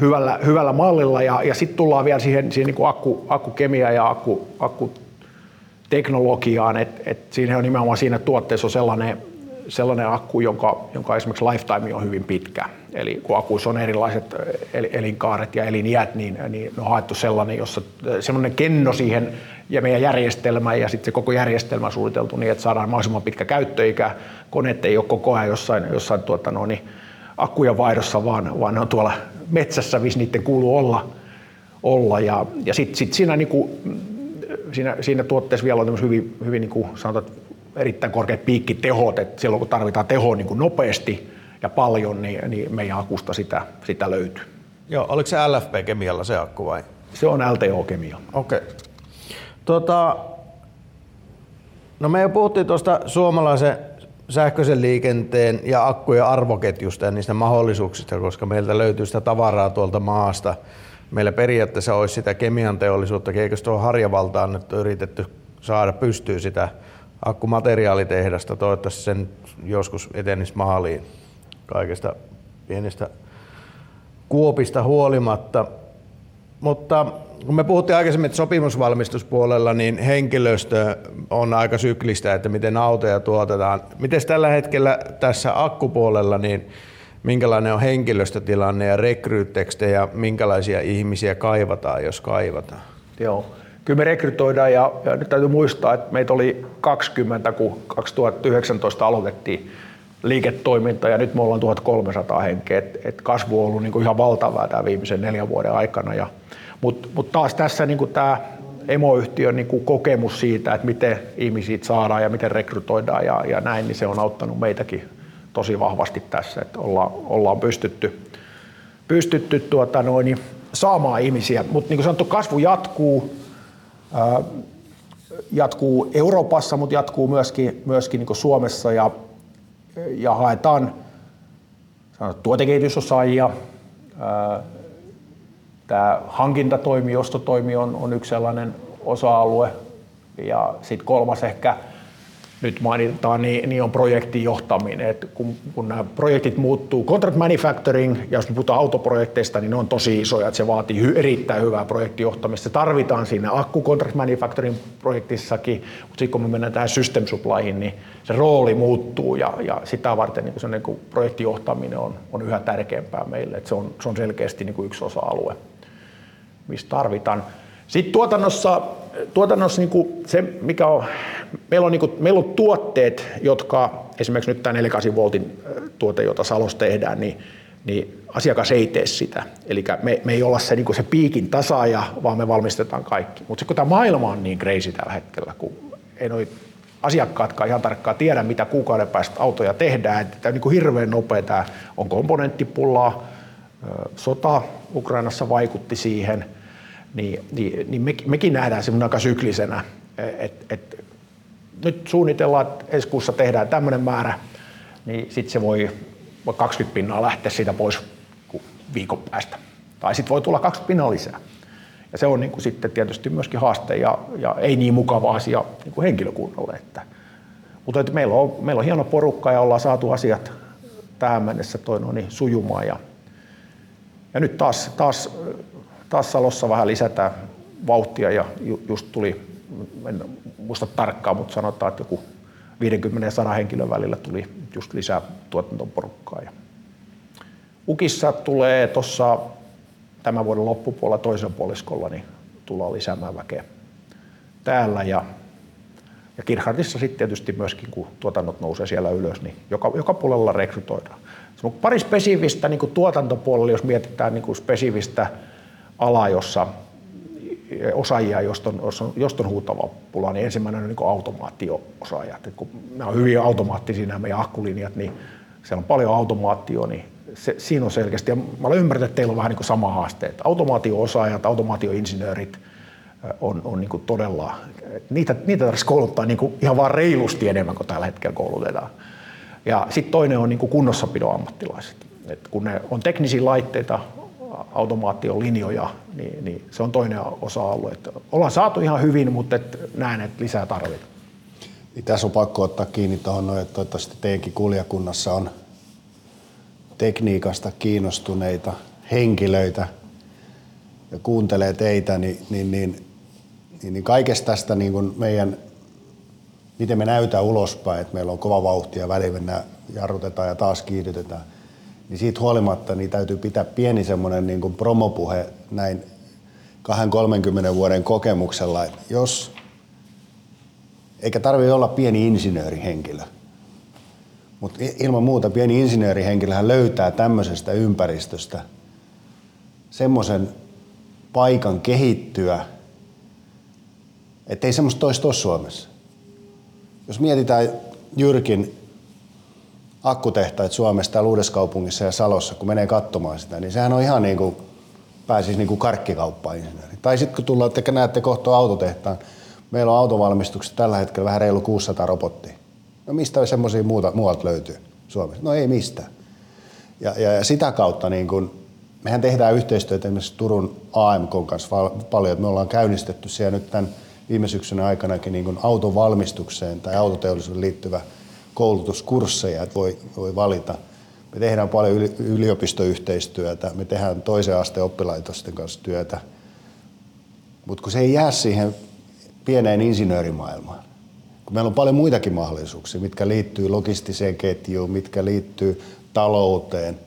hyvällä, hyvällä mallilla. Ja, ja sitten tullaan vielä siihen, siihen niin akku, akkukemia ja akku, akkuteknologiaan, että et siinä on nimenomaan siinä tuotteessa on sellainen sellainen akku, jonka, jonka esimerkiksi lifetime on hyvin pitkä. Eli kun akuissa on erilaiset elinkaaret ja eliniät, niin, niin on haettu sellainen, jossa sellainen kenno siihen ja meidän järjestelmä ja sitten se koko järjestelmä suunniteltu niin, että saadaan mahdollisimman pitkä käyttöikä. Koneet ei ole koko ajan jossain, jossain tuota, no, niin, akkuja vaihdossa, vaan, vaan ne on tuolla metsässä, missä niiden kuuluu olla. olla. Ja, ja sitten sit siinä, niin kuin, siinä, siinä tuotteessa vielä on hyvin, hyvin niin kuin sanotaan, erittäin korkeat piikkitehot, että silloin kun tarvitaan tehoa niin kuin nopeasti ja paljon, niin, niin meidän akusta sitä, sitä löytyy. Joo, oliko se LFP-kemialla se akku vai? Se on LTO-kemia. Okei. Okay. Tota, no me jo puhuttiin tuosta suomalaisen sähköisen liikenteen ja akkujen arvoketjusta ja niistä mahdollisuuksista, koska meiltä löytyy sitä tavaraa tuolta maasta. Meillä periaatteessa olisi sitä kemian teollisuutta, eikö tuohon Harjavaltaan nyt yritetty saada pystyy sitä akkumateriaalitehdasta. Toivottavasti sen joskus etenisi maaliin kaikesta pienistä kuopista huolimatta. Mutta kun me puhuttiin aikaisemmin, että sopimusvalmistuspuolella, niin henkilöstö on aika syklistä, että miten autoja tuotetaan. Miten tällä hetkellä tässä akkupuolella, niin minkälainen on henkilöstötilanne ja rekryyttekste ja minkälaisia ihmisiä kaivataan, jos kaivataan? Joo kyllä me rekrytoidaan ja, ja nyt täytyy muistaa, että meitä oli 20, kun 2019 aloitettiin liiketoiminta ja nyt me ollaan 1300 henkeä. Et, et kasvu on ollut niin kuin ihan valtavaa tämän viimeisen neljän vuoden aikana. Mutta mut taas tässä niin kuin tämä emoyhtiön niin kuin kokemus siitä, että miten ihmisiä saadaan ja miten rekrytoidaan ja, ja näin, niin se on auttanut meitäkin tosi vahvasti tässä, että ollaan, ollaan pystytty, pystytty tuota noin, saamaan ihmisiä. Mutta niin kuin sanottu, kasvu jatkuu, jatkuu Euroopassa, mutta jatkuu myöskin, myöskin niin Suomessa ja, ja haetaan tuotekehitysosaajia. Tämä hankintatoimi, ostotoimi on, on yksi sellainen osa-alue. Ja sitten kolmas ehkä – nyt mainitaan, niin, niin on projektijohtaminen. Et kun, kun nämä projektit muuttuu, contract manufacturing, ja jos me puhutaan autoprojekteista, niin ne on tosi isoja, että se vaatii hy, erittäin hyvää projektijohtamista. Se tarvitaan siinä akku contract manufacturing projektissakin, mutta sitten kun me mennään tähän system supplyhin, niin se rooli muuttuu ja, ja sitä varten niin se niin projektijohtaminen on, on yhä tärkeämpää meille. Et se, on, se on selkeästi niin kuin yksi osa-alue, mistä tarvitaan. Sitten tuotannossa, tuotannossa niin kuin se, mikä on, meillä on, niin kuin, meillä on tuotteet, jotka esimerkiksi nyt tämä 48 voltin tuote, jota Salossa tehdään, niin, niin asiakas ei tee sitä. Eli me, me ei olla se, niin kuin se piikin tasaaja, vaan me valmistetaan kaikki. Mutta kun tämä maailma on niin crazy tällä hetkellä, kun ei noi asiakkaatkaan ihan tarkkaan tiedä, mitä kuukauden päästä autoja tehdään. Tämä on niin hirveän nopea. Tämä on komponenttipullaa, sota Ukrainassa vaikutti siihen – niin, niin, niin me, mekin nähdään semmoinen aika syklisenä, että et, nyt suunnitellaan, että ensi kuussa tehdään tämmöinen määrä, niin sitten se voi, voi 20 pinnaa lähteä siitä pois viikon päästä. Tai sitten voi tulla 20 pinnaa lisää. Ja se on niin kuin sitten tietysti myöskin haaste ja, ja ei niin mukava asia niin kuin henkilökunnalle. Että, mutta että meillä, on, meillä on hieno porukka ja ollaan saatu asiat tähän mennessä toi no niin, sujumaan. Ja, ja nyt taas, taas taas Salossa vähän lisätään vauhtia ja just tuli, en muista tarkkaan, mutta sanotaan, että joku 50 ja 100 henkilön välillä tuli just lisää tuotantoporukkaa. Ja Ukissa tulee tuossa tämän vuoden loppupuolella toisen puoliskolla, niin tullaan lisäämään väkeä täällä ja ja Kirchardissa sitten tietysti myöskin, kun tuotannot nousee siellä ylös, niin joka, joka puolella rekrytoidaan. Se on pari spesifistä niin tuotantopuolella, jos mietitään niin spesifistä ala, jossa osaajia, josta on, josta on huutava pula, niin ensimmäinen on niin automaatio-osaajat. Et kun nämä on hyvin automaattisia nämä meidän akkulinjat, niin siellä on paljon automaatio, niin se, siinä on selkeästi, ja mä olen ymmärtänyt, että teillä on vähän niin sama haaste, että automaatio-osaajat, automaatioinsinöörit on, on niin todella, niitä, niitä tarvitsisi kouluttaa niin ihan vaan reilusti enemmän kuin tällä hetkellä koulutetaan. Ja sitten toinen on niin kunnossapidon ammattilaiset. Et kun ne on teknisiä laitteita, automaatiolinjoja, niin, niin se on toinen osa-alue. Että ollaan saatu ihan hyvin, mutta et näen, että lisää tarvitaan. Niin tässä on pakko ottaa kiinni tuohon, että toivottavasti teidänkin kuljakunnassa on tekniikasta kiinnostuneita henkilöitä ja kuuntelee teitä, niin, niin, niin, niin, niin kaikesta tästä niin kuin meidän, miten me näytään ulospäin, että meillä on kova vauhti ja välillä jarrutetaan ja taas kiihdytetään – niin siitä huolimatta niin täytyy pitää pieni semmoinen niin kuin promopuhe näin 20-30 vuoden kokemuksella, että jos, eikä tarvitse olla pieni insinöörihenkilö, mutta ilman muuta pieni insinöörihenkilöhän löytää tämmöisestä ympäristöstä semmoisen paikan kehittyä, ettei semmoista toista ole Suomessa. Jos mietitään Jyrkin akkutehtaita Suomessa täällä Uudessa ja Salossa, kun menee katsomaan sitä, niin sehän on ihan niin kuin pääsisi niin kuin karkkikauppaan. Tai sitten kun tullaan, että näette kohta autotehtaan, meillä on autovalmistuksessa tällä hetkellä vähän reilu 600 robottia. No mistä semmoisia muuta, muualta löytyy Suomessa? No ei mistään. Ja, ja, ja sitä kautta niin kun, mehän tehdään yhteistyötä esimerkiksi Turun AMK kanssa paljon. Me ollaan käynnistetty siellä nyt tämän viime syksyn aikanakin niin autovalmistukseen tai autoteollisuuden liittyvä – koulutuskursseja, että voi, voi valita. Me tehdään paljon yliopistoyhteistyötä, me tehdään toisen asteen oppilaitosten kanssa työtä, mutta kun se ei jää siihen pieneen insinöörimaailmaan, kun meillä on paljon muitakin mahdollisuuksia, mitkä liittyy logistiseen ketjuun, mitkä liittyy talouteen.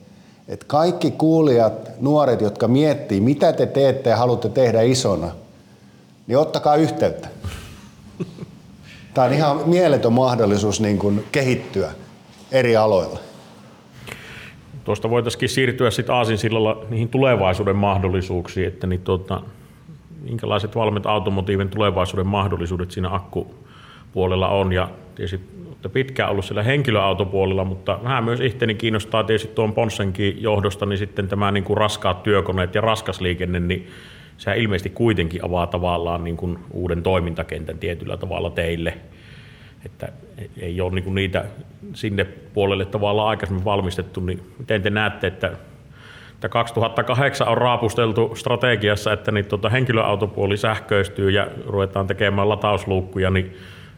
Et kaikki kuulijat, nuoret, jotka miettii, mitä te teette ja haluatte tehdä isona, niin ottakaa yhteyttä. Tämä on ihan mieletön mahdollisuus niin kuin kehittyä eri aloilla. Tuosta voitaisiin siirtyä sitten aasinsillalla niihin tulevaisuuden mahdollisuuksiin, että niin tuota, minkälaiset valmet automotiivin tulevaisuuden mahdollisuudet siinä akkupuolella on. Ja tietysti olette pitkään ollut siellä henkilöautopuolella, mutta vähän myös itteni kiinnostaa tietysti tuon Ponsenkin johdosta, niin sitten tämä niin kuin raskaat työkoneet ja raskas liikenne, niin sehän ilmeisesti kuitenkin avaa tavallaan niin kuin uuden toimintakentän tietyllä tavalla teille. Että ei ole niin kuin niitä sinne puolelle tavallaan aikaisemmin valmistettu, niin miten te näette, että että 2008 on raapusteltu strategiassa, että niin tuota henkilöautopuoli sähköistyy ja ruvetaan tekemään latausluukkuja, niin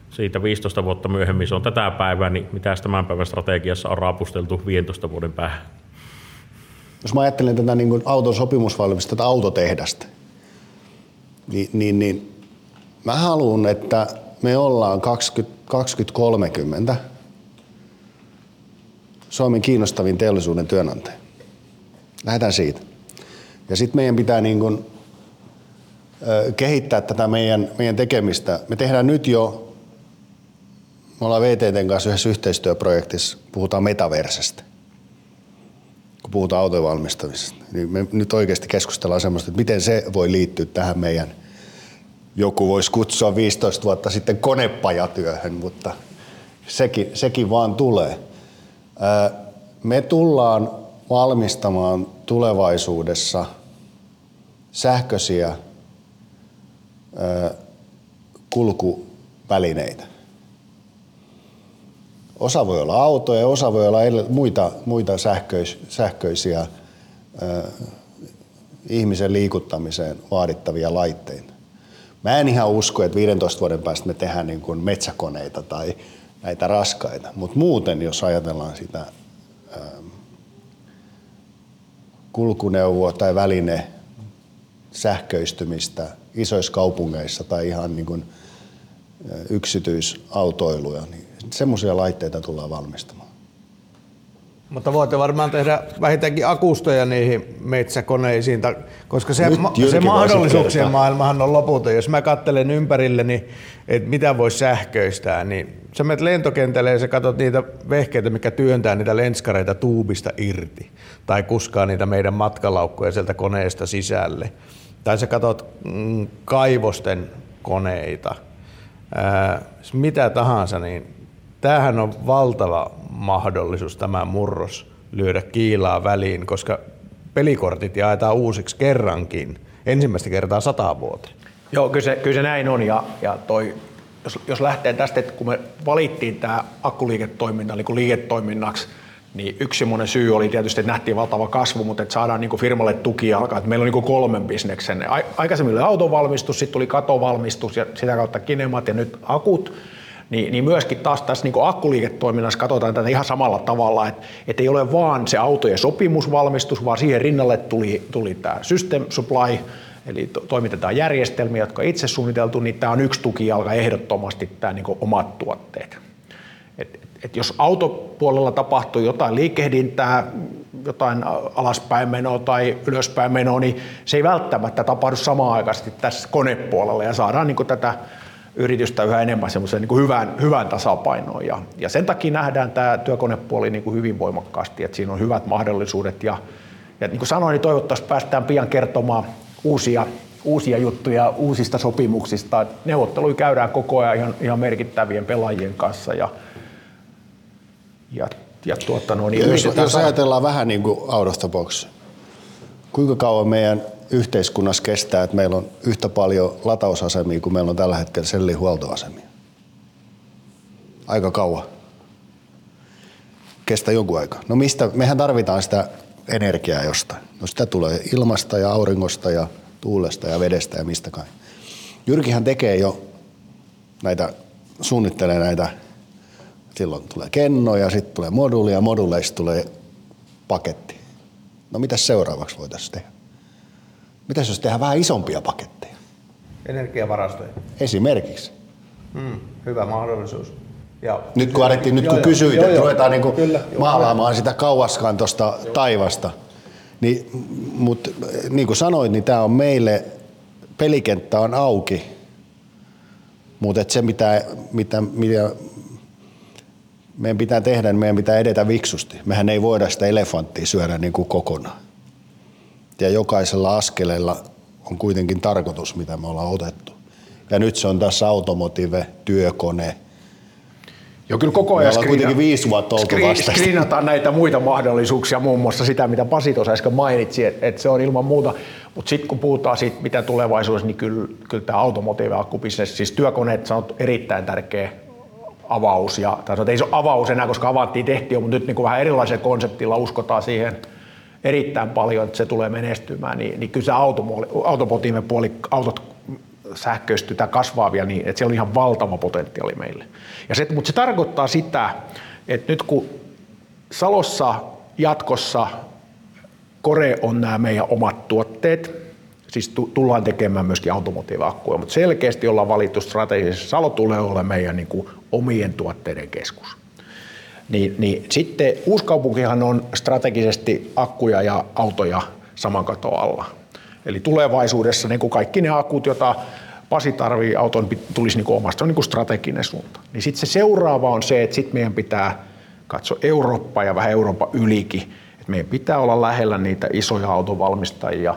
siitä 15 vuotta myöhemmin se on tätä päivää, niin mitä tämän päivän strategiassa on raapusteltu 15 vuoden päähän? Jos mä ajattelen tätä niin auton sopimusvalmista, tätä autotehdasta, niin, niin, niin mä haluan, että me ollaan 2030 Suomen kiinnostavin teollisuuden työnantaja. Lähdetään siitä. Ja sitten meidän pitää niin kuin, ö, kehittää tätä meidän, meidän tekemistä. Me tehdään nyt jo, me ollaan VTTn kanssa yhdessä yhteistyöprojektissa, puhutaan metaversesta kun puhutaan autojen valmistamisesta. Niin me nyt oikeasti keskustellaan semmoista, että miten se voi liittyä tähän meidän, joku voisi kutsua 15 vuotta sitten konepajatyöhön, mutta sekin, sekin vaan tulee. Me tullaan valmistamaan tulevaisuudessa sähköisiä kulkuvälineitä. Osa voi olla autoja, osa voi olla muita, muita sähköis, sähköisiä ö, ihmisen liikuttamiseen vaadittavia laitteita. Mä en ihan usko, että 15 vuoden päästä me tehdään niin kuin metsäkoneita tai näitä raskaita, mutta muuten jos ajatellaan sitä ö, kulkuneuvoa tai väline sähköistymistä isoissa kaupungeissa tai ihan niin kuin yksityisautoiluja, niin semmoisia laitteita tullaan valmistamaan. Mutta voitte varmaan tehdä vähintäänkin akustoja niihin metsäkoneisiin, koska se, ma- se mahdollisuuksien maailmahan on loputon. Jos mä katselen ympärilleni, että mitä voisi sähköistää, niin sä menet lentokentälle ja sä katsot niitä vehkeitä, mikä työntää niitä lenskareita tuubista irti. Tai kuskaa niitä meidän matkalaukkuja sieltä koneesta sisälle. Tai sä katsot mm, kaivosten koneita. Ää, mitä tahansa, niin tämähän on valtava mahdollisuus tämä murros lyödä kiilaa väliin, koska pelikortit jaetaan uusiksi kerrankin, ensimmäistä kertaa sata vuoteen. Joo, kyllä se, kyllä se näin on ja, ja toi, jos, jos lähtee tästä, että kun me valittiin tämä akkuliiketoiminta niin liiketoiminnaksi, niin yksi semmoinen syy oli tietysti, että nähtiin valtava kasvu, mutta että saadaan niin firmalle tuki alkaa. Että meillä on niin kolmen bisneksen. Aikaisemmin oli autovalmistus, sitten tuli katovalmistus ja sitä kautta kinemat ja nyt akut niin, niin myöskin taas tässä niin akkuliiketoiminnassa katsotaan tätä ihan samalla tavalla, että, että ei ole vaan se autojen sopimusvalmistus, vaan siihen rinnalle tuli, tuli tämä system supply, eli to, toimitetaan järjestelmiä, jotka on itse suunniteltu, niin tämä on yksi tukijalka ehdottomasti tämä niin omat tuotteet. Et, et jos autopuolella tapahtuu jotain liikehdintää, jotain alaspäin menoa tai ylöspäin menoa, niin se ei välttämättä tapahdu samaan aikaisesti tässä konepuolella ja saadaan niin tätä yritystä yhä enemmän semmoiseen niin hyvään, hyvään tasapainoon. Ja, ja sen takia nähdään tämä työkonepuoli niin kuin hyvin voimakkaasti, että siinä on hyvät mahdollisuudet. Ja, ja niin kuin sanoin, niin toivottavasti päästään pian kertomaan uusia, uusia juttuja uusista sopimuksista. Neuvotteluja käydään koko ajan ihan, ihan merkittävien pelaajien kanssa. Ja, ja, ja tuota, no, niin jos, jos ajatellaan vähän niin kuin out of the box, kuinka kauan meidän yhteiskunnassa kestää, että meillä on yhtä paljon latausasemia kuin meillä on tällä hetkellä sellihuoltoasemia. Aika kauan. Kestää jonkun aikaa. No mistä? Mehän tarvitaan sitä energiaa jostain. No sitä tulee ilmasta ja auringosta ja tuulesta ja vedestä ja mistä kai. Jyrkihän tekee jo näitä, suunnittelee näitä, silloin tulee kenno ja sitten tulee moduuli ja moduleista tulee paketti. No mitä seuraavaksi voitaisiin tehdä? Mitä jos tehdään vähän isompia paketteja? Energiavarastoja. Esimerkiksi. Hmm, hyvä mahdollisuus. Ja nyt kun alettiin, nyt kun kysyit, joo, että joo, ruvetaan niin kuin kyllä, maalaamaan joo. sitä kauaskaan tuosta taivasta, niin, mutta niin kuin sanoit, niin tämä on meille, pelikenttä on auki, mutta se mitä, mitä, mitä meidän pitää tehdä, niin meidän pitää edetä viksusti. Mehän ei voida sitä elefanttia syödä niin kuin kokonaan. Ja jokaisella askeleella on kuitenkin tarkoitus, mitä me ollaan otettu. Ja nyt se on tässä automotive, työkone. Joo, kyllä koko ajan skriina, kuitenkin viisi vuotta oltu skri, skriinataan näitä muita mahdollisuuksia, muun muassa sitä, mitä Pasi tuossa äsken mainitsi, että, että se on ilman muuta. Mutta sitten kun puhutaan siitä, mitä tulevaisuudessa, niin kyllä, kyllä tämä automotive-akkubisnes, siis työkoneet, se on erittäin tärkeä avaus. Ja, tai ei se ole avaus enää, koska avattiin tehtiin, mutta nyt niin kuin vähän erilaisella konseptilla uskotaan siihen erittäin paljon, että se tulee menestymään, niin, niin kyllä se automotive puoli, autot sähköistyy tai kasvaa vielä niin, että se on ihan valtava potentiaali meille. Ja se, mutta se tarkoittaa sitä, että nyt kun Salossa jatkossa Kore on nämä meidän omat tuotteet, siis tullaan tekemään myöskin automotiiviakkuja, mutta selkeästi ollaan valittu strategisesti, Salo tulee olemaan meidän niin kuin omien tuotteiden keskus. Niin, niin sitten Uuskaupunkihan on strategisesti akkuja ja autoja saman katon alla. Eli tulevaisuudessa niin kuin kaikki ne akut, joita Pasi tarvii auton, tulisi niin kuin omasta, on niin kuin strateginen suunta. Niin sitten se seuraava on se, että sitten meidän pitää katsoa Eurooppaa ja vähän Euroopan ylikin. Että meidän pitää olla lähellä niitä isoja autovalmistajia,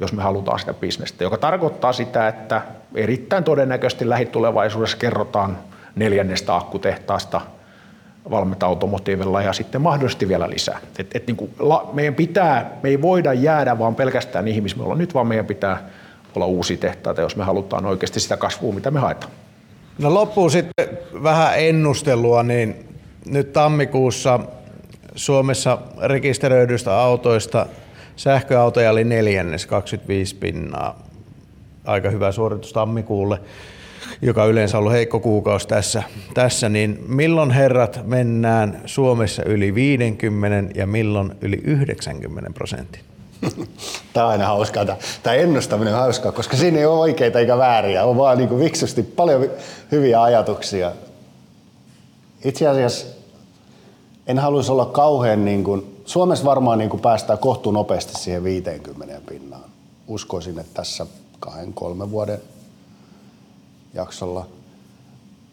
jos me halutaan sitä bisnestä, joka tarkoittaa sitä, että erittäin todennäköisesti lähitulevaisuudessa kerrotaan neljännestä akkutehtaasta valmet automotiivilla ja sitten mahdollisesti vielä lisää. Et, et niin kuin la, meidän pitää, me ei voida jäädä vaan pelkästään niihin, missä me ollaan nyt, vaan meidän pitää olla uusi tehtaita, jos me halutaan oikeasti sitä kasvua, mitä me haetaan. No loppuun sitten vähän ennustelua, niin nyt tammikuussa Suomessa rekisteröidyistä autoista sähköautoja oli neljännes, 25 pinnaa. Aika hyvä suoritus tammikuulle joka yleensä on ollut heikko kuukausi tässä, tässä, niin milloin herrat mennään Suomessa yli 50 ja milloin yli 90 prosentin? Tämä on aina hauskaa. Tämä ennustaminen on hauskaa, koska siinä ei ole oikeita eikä vääriä. On vaan niin viksusti paljon hyviä ajatuksia. Itse asiassa en haluaisi olla kauhean, niin kuin, Suomessa varmaan niin kuin päästään kohtuun nopeasti siihen 50 pinnaan. Uskoisin, että tässä kahden, kolmen vuoden jaksolla.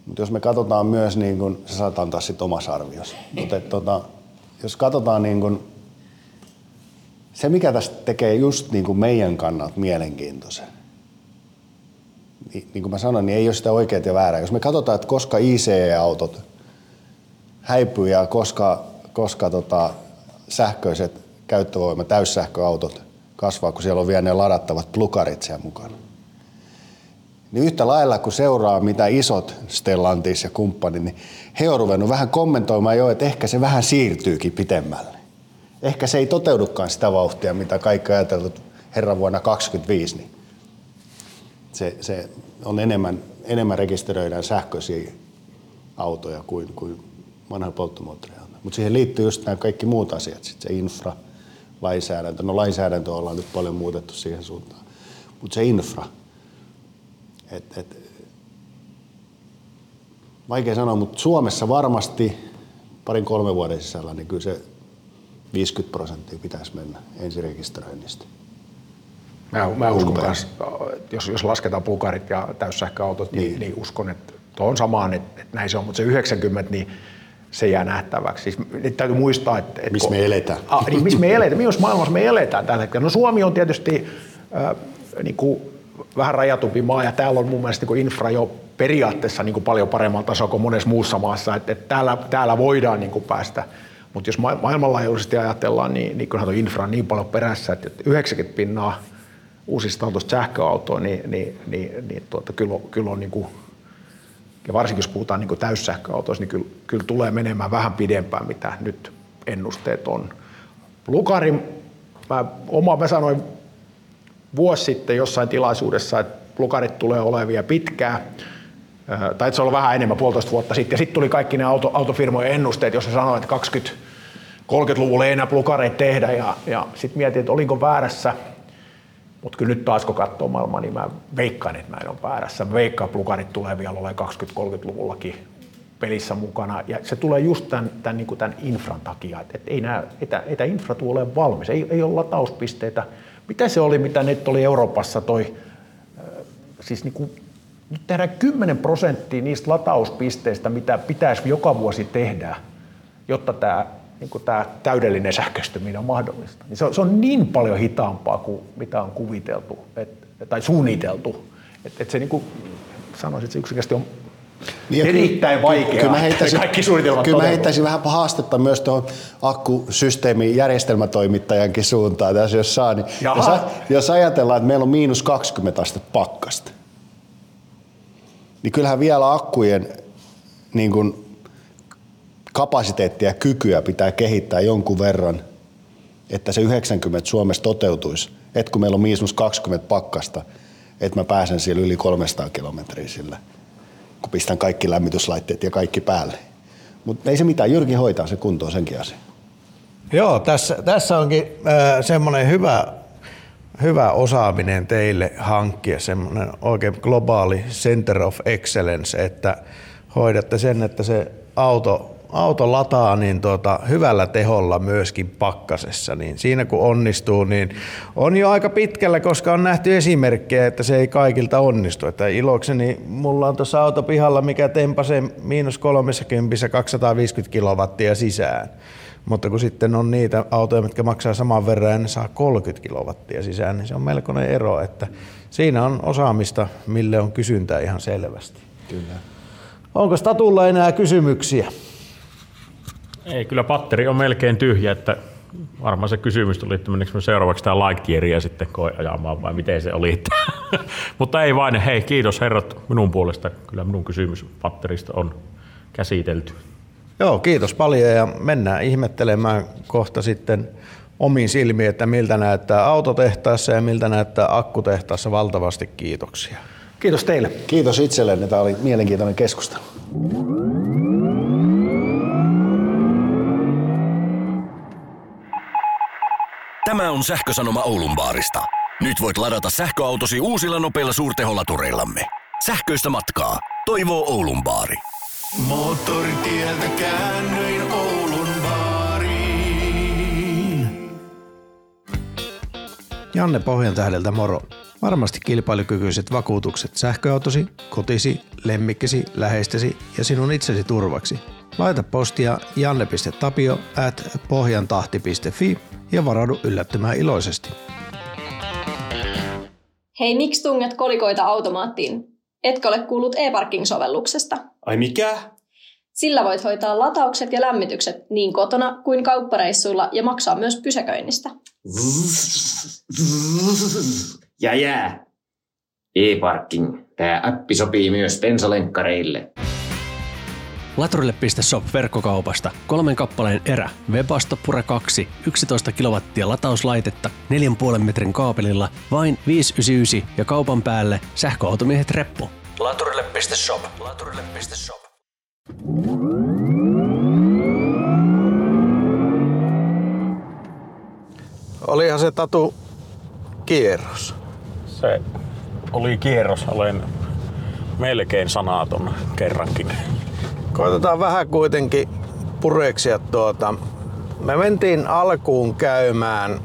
Mutta jos me katsotaan myös, niin kun, se saattaa antaa sitten omassa arviossa. Mutta tota, jos katsotaan niin kun, se, mikä tästä tekee just niin kuin meidän kannalta mielenkiintoisen, niin, niin kuin mä sanoin, niin ei ole sitä oikeaa ja väärää. Jos me katsotaan, että koska ICE-autot häipyy ja koska, koska tota, sähköiset käyttövoima, täyssähköautot kasvaa, kun siellä on vielä ne ladattavat plukarit siellä mukana niin yhtä lailla kun seuraa mitä isot Stellantis ja kumppani, niin he on ruvennut vähän kommentoimaan jo, että ehkä se vähän siirtyykin pitemmälle. Ehkä se ei toteudukaan sitä vauhtia, mitä kaikki ajateltu herran vuonna 2025, niin se, se on enemmän, enemmän rekisteröidään sähköisiä autoja kuin, kuin vanha polttomoottoriauto. Mutta siihen liittyy just nämä kaikki muut asiat, sitten se infra, lainsäädäntö. No lainsäädäntö ollaan nyt paljon muutettu siihen suuntaan. Mutta se infra, et, et, vaikea sanoa, mutta Suomessa varmasti parin kolme vuoden sisällä niin kyllä se 50 prosenttia pitäisi mennä ensirekisteröinnistä. Mä, mä uskon myös, jos, jos lasketaan pukarit ja täyssähköautot, niin, niin, niin uskon, että tuo on samaan, että, että näin se on, mutta se 90, niin se jää nähtäväksi. Siis, nyt täytyy muistaa, että... että missä me eletään. Ah, niin, missä me eletään, missä maailmassa me eletään tällä hetkellä. No Suomi on tietysti äh, niin kuin vähän rajatumpi maa ja täällä on mun mielestä niin infra jo periaatteessa niin paljon paremmalla tasolla kuin monessa muussa maassa, että, että täällä, täällä voidaan niin päästä. Mutta jos maailmanlaajuisesti ajatellaan, niin, niin kyllähän tuo infra on niin paljon perässä, että 90 pinnaa uusista autoista sähköautoa, niin, niin, niin, niin tuota, kyllä, kyllä on niin kuin, ja varsinkin jos puhutaan niin täyssähköautoista, niin kyllä, kyllä tulee menemään vähän pidempään, mitä nyt ennusteet on. Lukarin, mä, oma, mä sanoin vuosi sitten jossain tilaisuudessa, että lukarit tulee olevia pitkään, tai se on vähän enemmän, puolitoista vuotta sitten, ja sitten tuli kaikki ne auto, autofirmojen ennusteet, jossa sanoivat, että 20 30-luvulla ei enää plukareita tehdä, ja, ja sitten mietin, että olinko väärässä, mutta kyllä nyt taas kun katsoo maailmaa, niin mä veikkaan, että mä en ole väärässä. Veikkaan, plukarit tulee vielä olemaan 20-30-luvullakin pelissä mukana, ja se tulee just tämän, tämän, niin tämän infran takia, että, ei, nämä, ei, tämä, ei tämä infra tule valmis, ei, ei ole latauspisteitä, mitä se oli, mitä nyt oli Euroopassa toi, siis niin kuin Nyt tehdään 10 prosenttia niistä latauspisteistä, mitä pitäisi joka vuosi tehdä, jotta tämä, niin kuin tämä täydellinen sähköistyminen on mahdollista. Niin se, on, se on niin paljon hitaampaa kuin mitä on kuviteltu et, tai suunniteltu. Että et se niin kuin, sanoisin, että se yksinkertaisesti on niin erittäin vaikeaa. Kyllä mä heittäisin, kaikki suunnitelmat Kyllä mä heittäisin vähän haastetta myös tuohon akkusysteemin järjestelmätoimittajankin suuntaan tässä, jos saa. Niin jos, jos ajatellaan, että meillä on miinus 20 astetta pakkasta, niin kyllähän vielä akkujen niin kuin, kapasiteettia ja kykyä pitää kehittää jonkun verran, että se 90 Suomessa toteutuisi. että kun meillä on miinus 20 pakkasta, että mä pääsen siellä yli 300 kilometriä sillä – kun pistän kaikki lämmityslaitteet ja kaikki päälle. Mutta ei se mitään, Jyrki hoitaa se kuntoon senkin asian. Joo, tässä, tässä onkin äh, semmoinen hyvä, hyvä osaaminen teille hankkia, semmoinen oikein globaali center of excellence, että hoidatte sen, että se auto auto lataa niin tuota, hyvällä teholla myöskin pakkasessa, niin siinä kun onnistuu, niin on jo aika pitkällä, koska on nähty esimerkkejä, että se ei kaikilta onnistu. Että ilokseni mulla on tuossa auto pihalla, mikä tempasee miinus 30 250 kilowattia sisään. Mutta kun sitten on niitä autoja, mitkä maksaa saman verran ja ne saa 30 kilowattia sisään, niin se on melkoinen ero, että siinä on osaamista, mille on kysyntää ihan selvästi. Kyllä. Onko Statulla enää kysymyksiä? Ei, kyllä patteri on melkein tyhjä, että varmaan se kysymys tuli, että menikö seuraavaksi tämä Lightyearia sitten koe ajamaan vai miten se oli. Mutta ei vain, hei kiitos herrat minun puolesta. Kyllä minun kysymys patterista on käsitelty. Joo, kiitos paljon ja mennään ihmettelemään kohta sitten omiin silmiin, että miltä näyttää autotehtaassa ja miltä näyttää akkutehtaassa. Valtavasti kiitoksia. Kiitos teille. Kiitos itsellenne. Tämä oli mielenkiintoinen keskustelu. Tämä on sähkösanoma Oulun baarista. Nyt voit ladata sähköautosi uusilla nopeilla suurteholatureillamme. Sähköistä matkaa. Toivoo Oulun baari. Moottoritieltä käännöin Oulun baariin. Janne Pohjantähdeltä moro. Varmasti kilpailukykyiset vakuutukset sähköautosi, kotisi, lemmikkisi, läheistesi ja sinun itsesi turvaksi. Laita postia janne.tapio at pohjantahti.fi ja varaudu yllättymään iloisesti. Hei, miksi tunget kolikoita automaattiin? Etkö ole kuullut e-parking-sovelluksesta? Ai mikä? Sillä voit hoitaa lataukset ja lämmitykset niin kotona kuin kauppareissuilla ja maksaa myös pysäköinnistä. Ja jää. E-parking. Tämä appi sopii myös bensalenkkareille. Laturille.shop verkkokaupasta kolmen kappaleen erä, Webasto Pure 2, 11 kilowattia latauslaitetta, 4,5 metrin kaapelilla, vain 599 ja kaupan päälle sähköautomiehet reppu. Laturille.shop. Laturille.shop. Olihan se Tatu kierros. Se oli kierros, olen melkein sanaton kerrankin. Koitetaan vähän kuitenkin pureksia tuota. Me mentiin alkuun käymään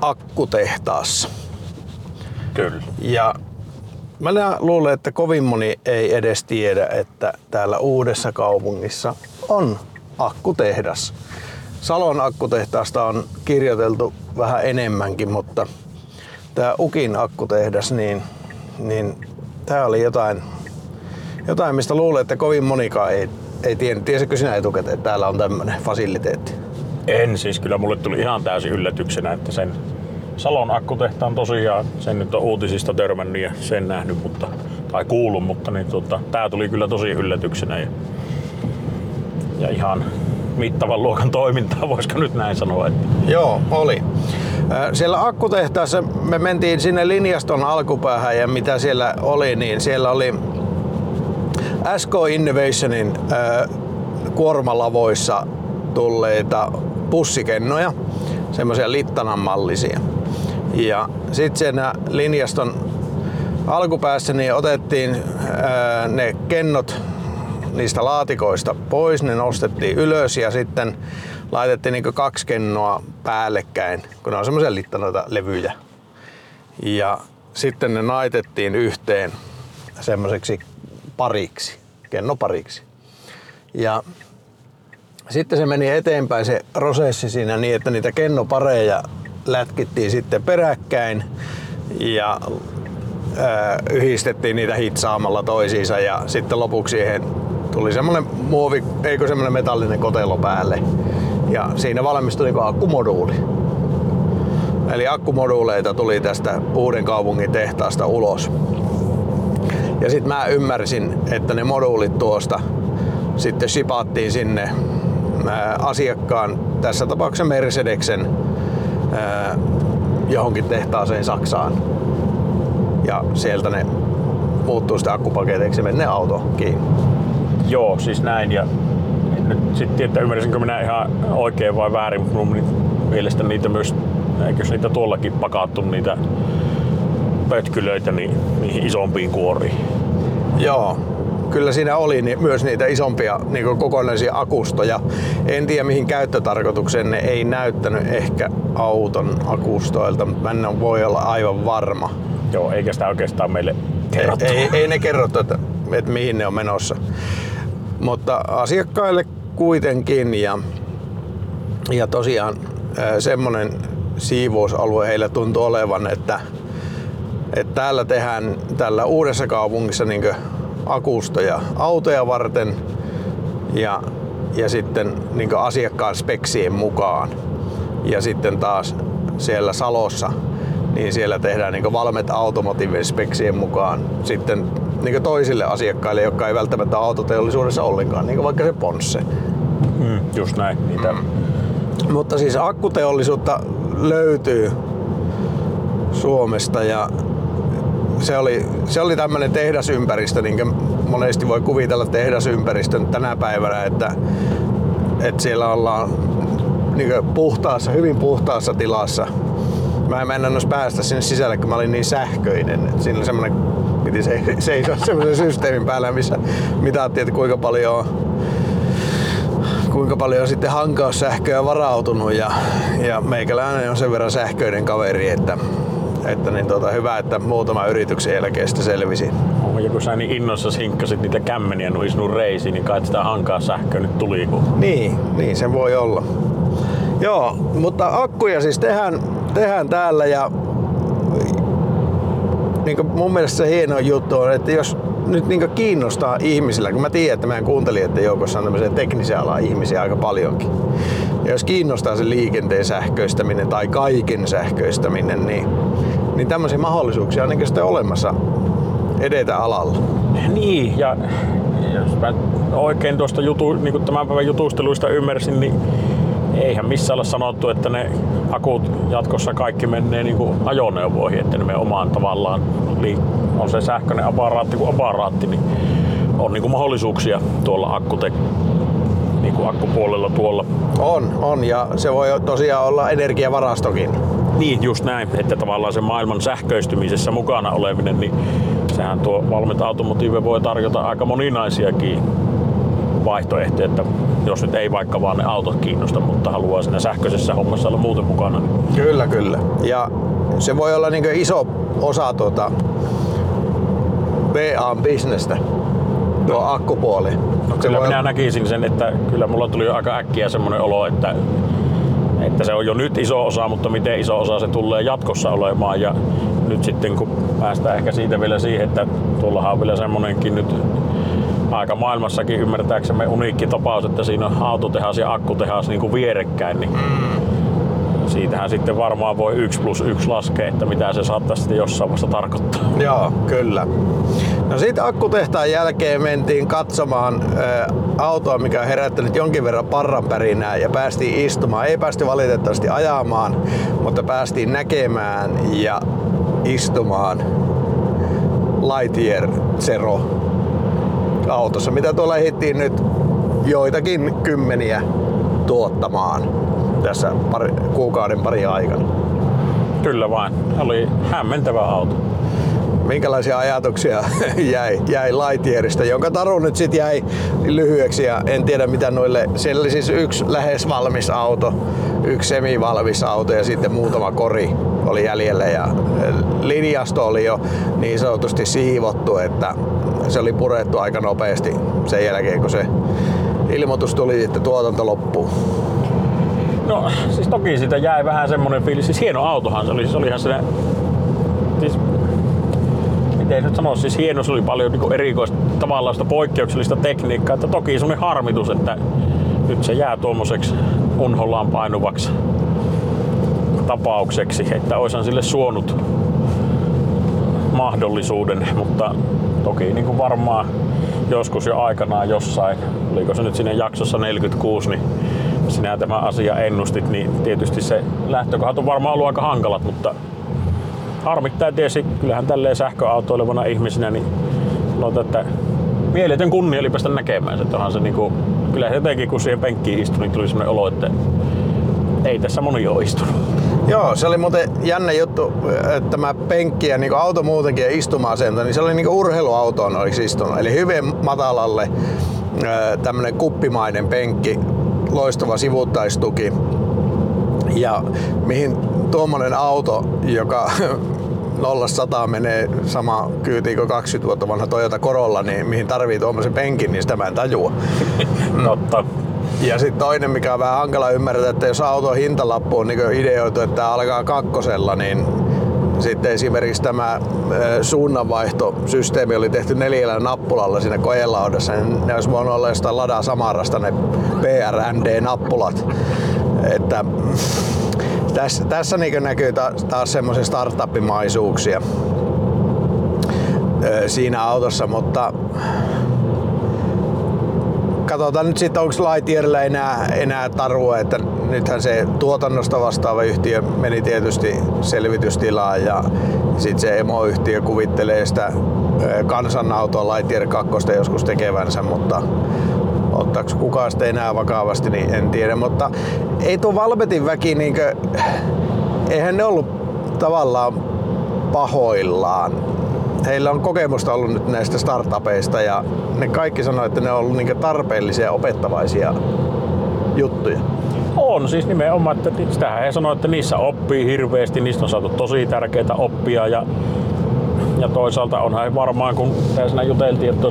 akkutehtaassa. Kyllä. Ja mä luulen, että kovin moni ei edes tiedä, että täällä uudessa kaupungissa on akkutehdas. Salon akkutehtaasta on kirjoiteltu vähän enemmänkin, mutta tämä Ukin akkutehdas, niin, niin tämä oli jotain jotain, mistä luulee, että kovin monikaan ei, ei tiennyt. Tiesitkö sinä etukäteen, että täällä on tämmöinen fasiliteetti? En, siis kyllä mulle tuli ihan täysin yllätyksenä, että sen Salon akkutehtaan tosiaan, sen nyt on uutisista törmännyt ja sen nähnyt, mutta, tai kuullut, mutta niin tota, tää tuli kyllä tosi yllätyksenä ja, ja ihan mittavan luokan toimintaa, voisiko nyt näin sanoa. Että. Joo, oli. Siellä akkutehtaassa me mentiin sinne linjaston alkupäähän ja mitä siellä oli, niin siellä oli SK Innovationin äh, kuormalavoissa tulleita pussikennoja, semmoisia littanan mallisia. Ja sitten sen linjaston alkupäässä niin otettiin äh, ne kennot niistä laatikoista pois, ne nostettiin ylös ja sitten laitettiin niin kaksi kennoa päällekkäin, kun ne on semmoisia littanoita levyjä. Ja sitten ne naitettiin yhteen semmoiseksi pariksi, kennopariksi. Ja sitten se meni eteenpäin se prosessi siinä niin, että niitä kennopareja lätkittiin sitten peräkkäin ja yhdistettiin niitä hitsaamalla toisiinsa ja sitten lopuksi siihen tuli semmoinen muovi, eikö semmoinen metallinen kotelo päälle. Ja siinä valmistui niin akkumoduuli. Eli akkumoduuleita tuli tästä uuden kaupungin tehtaasta ulos. Ja sitten mä ymmärsin, että ne moduulit tuosta sitten shipaattiin sinne asiakkaan, tässä tapauksessa Mercedeksen, johonkin tehtaaseen Saksaan. Ja sieltä ne muuttuu sitten akkupaketeiksi ja auto kiinni. Joo, siis näin. Ja nyt sitten tiedä, ymmärsinkö minä ihan oikein vai väärin, mutta mun mielestä niitä myös, eikö niitä tuollakin pakattu niitä pötkylöitä niin, niihin isompiin kuoriin? Joo, kyllä siinä oli niin myös niitä isompia niin kokonaisia akustoja. En tiedä mihin käyttötarkoitukseen ne ei näyttänyt ehkä auton akustoilta, mutta mä en voi olla aivan varma. Joo, eikä sitä oikeastaan meille kerrottu. Ei, ei, ei ne kerrottu, että, että mihin ne on menossa. Mutta asiakkaille kuitenkin ja, ja tosiaan semmoinen siivousalue heillä tuntuu olevan, että, että täällä tehdään tällä uudessa kaupungissa niin akustoja autoja varten ja, ja sitten niin asiakkaan speksien mukaan. Ja sitten taas siellä Salossa, niin siellä tehdään niin Valmet Automotive speksien mukaan sitten niin toisille asiakkaille, jotka ei välttämättä autoteollisuudessa ollenkaan, niin vaikka se Ponsse. Mm, just näin. Niitä. Mm. Mutta siis akkuteollisuutta löytyy Suomesta ja se oli, se oli tämmöinen tehdasympäristö, niin kuin monesti voi kuvitella tehdasympäristön tänä päivänä, että, että siellä ollaan niin puhtaassa, hyvin puhtaassa tilassa. Mä en mennä päästä sinne sisälle, kun mä olin niin sähköinen. Että siinä oli semmoinen, piti se, seisoa semmoisen systeemin päällä, missä mitattiin, että kuinka paljon kuinka paljon on sitten hankaussähköä varautunut ja, ja meikäläinen on sen verran sähköinen kaveri, että että niin tota, hyvä, että muutama yrityksen jälkeestä selvisi. Ja kun sä niin innossa hinkkasit niitä kämmeniä nuisnut reisiin, niin kai sitä hankaa sähköä nyt tuli. Kun... Niin, niin se voi olla. Joo, mutta akkuja siis tehdään, tehdään täällä ja niin mun mielestä se hieno juttu on, että jos nyt niin kiinnostaa ihmisillä, kun mä tiedän, että meidän kuuntelijoiden joukossa on tämmöisiä teknisiä ala ihmisiä aika paljonkin. Ja jos kiinnostaa se liikenteen sähköistäminen tai kaiken sähköistäminen, niin, niin tämmöisiä mahdollisuuksia on niin sitten olemassa edetä alalla. Niin, ja jos mä oikein tuosta jutu, niin tämän päivän jutusteluista ymmärsin, niin eihän missään ole sanottu, että ne akut jatkossa kaikki menee niin kuin ajoneuvoihin, että ne menee omaan tavallaan, on se sähköinen aparaatti kuin aparaatti, niin on niin kuin mahdollisuuksia tuolla akkute, niin kuin akkupuolella tuolla. On, on ja se voi tosiaan olla energiavarastokin. Niin, just näin, että tavallaan se maailman sähköistymisessä mukana oleminen, niin sehän tuo Valmet Automotive voi tarjota aika moninaisiakin vaihtoehtoja, että jos nyt ei vaikka vaan ne autot kiinnosta, mutta haluaa siinä sähköisessä hommassa olla muuten mukana. Kyllä, kyllä. Ja se voi olla niin iso osa tuota VA-bisnestä, tuo akkupuoli. No, kyllä minä näkisin sen, että kyllä mulla tuli jo aika äkkiä semmoinen olo, että että se on jo nyt iso osa, mutta miten iso osa se tulee jatkossa olemaan. Ja nyt sitten kun päästään ehkä siitä vielä siihen, että tuollahan on vielä semmoinenkin nyt aika maailmassakin ymmärtääksemme uniikki tapaus, että siinä on autotehas ja akkutehas niin kuin vierekkäin, niin siitähän sitten varmaan voi 1 plus 1 laskea, että mitä se saattaisi sitten jossain vaiheessa tarkoittaa. Joo, kyllä. No sitten akkutehtaan jälkeen mentiin katsomaan ä, autoa, mikä on herättänyt jonkin verran parranpärinää ja päästiin istumaan. Ei päästy valitettavasti ajamaan, mutta päästiin näkemään ja istumaan Lightyear Zero autossa, mitä tuolla ehdittiin nyt joitakin kymmeniä tuottamaan tässä pari, kuukauden pari aikana. Kyllä vain. Oli hämmentävä auto. Minkälaisia ajatuksia jäi, jäi Lightyearista, jonka taru nyt sitten jäi lyhyeksi ja en tiedä mitä noille, siellä oli siis yksi lähes valmis auto yksi semivalmis auto ja sitten muutama kori oli jäljellä ja linjasto oli jo niin sanotusti siivottu, että se oli purettu aika nopeasti sen jälkeen, kun se ilmoitus tuli, että tuotanto loppuu. No siis toki siitä jäi vähän semmonen fiilis, siis hieno autohan se oli, se oli ihan se, siis miten nyt sanoisi, siis hieno, se oli paljon niin erikoista tavallaan sitä poikkeuksellista tekniikkaa, että toki semmoinen harmitus, että nyt se jää tuommoiseksi unhollaan painuvaksi tapaukseksi, että olisin sille suonut mahdollisuuden, mutta toki niin kuin varmaan joskus jo aikanaan jossain, oliko se nyt sinne jaksossa 46, niin sinä tämä asia ennustit, niin tietysti se lähtökohdat on varmaan ollut aika hankalat, mutta harmittaa tietysti, kyllähän tälleen sähköautoilevana ihmisenä, niin sanotaan, että mieletön kunnia oli päästä näkemään. Että onhan se niinku, kyllä jotenkin kun siihen penkkiin istui, niin tuli sellainen olo, että ei tässä moni ole istunut. Joo, se oli muuten jännä juttu, että tämä penkki ja niin auto muutenkin ja istuma-asento, niin se oli niin urheiluautoon olisi istunut. Eli hyvin matalalle tämmöinen kuppimainen penkki, loistava sivuttaistuki. Ja mihin tuommoinen auto, joka 0 menee sama kyytiin kuin 20 vuotta vanha Toyota Corolla, niin mihin tarvii tuommoisen penkin, niin sitä mä en tajua. Totta. Ja sitten toinen, mikä on vähän hankala ymmärtää, että jos auton hintalappu on niin ideoitu, että alkaa kakkosella, niin sitten esimerkiksi tämä suunnanvaihtosysteemi oli tehty neljällä nappulalla siinä kojelaudassa, niin ne olisi voinut olla jostain Lada Samarasta ne PRND-nappulat. Että tässä, tässä niin näkyy taas, taas semmoisia startuppimaisuuksia siinä autossa, mutta katsotaan nyt sitten, onko Lightyearilla enää, enää tarua, että nythän se tuotannosta vastaava yhtiö meni tietysti selvitystilaan ja sitten se emoyhtiö kuvittelee sitä kansanautoa Lightyear 2 joskus tekevänsä, mutta ottaako kukaan sitä enää vakavasti, niin en tiedä. Mutta ei tuo Valmetin väki, niin kuin, eihän ne ollut tavallaan pahoillaan. Heillä on kokemusta ollut nyt näistä startupeista ja ne kaikki sanoo, että ne on ollut tarpeellisia opettavaisia juttuja. On siis nimenomaan, että sitähän he sanoo, että niissä oppii hirveästi, niistä on saatu tosi tärkeitä oppia ja, ja toisaalta onhan varmaan, kun tässä juteltiin, että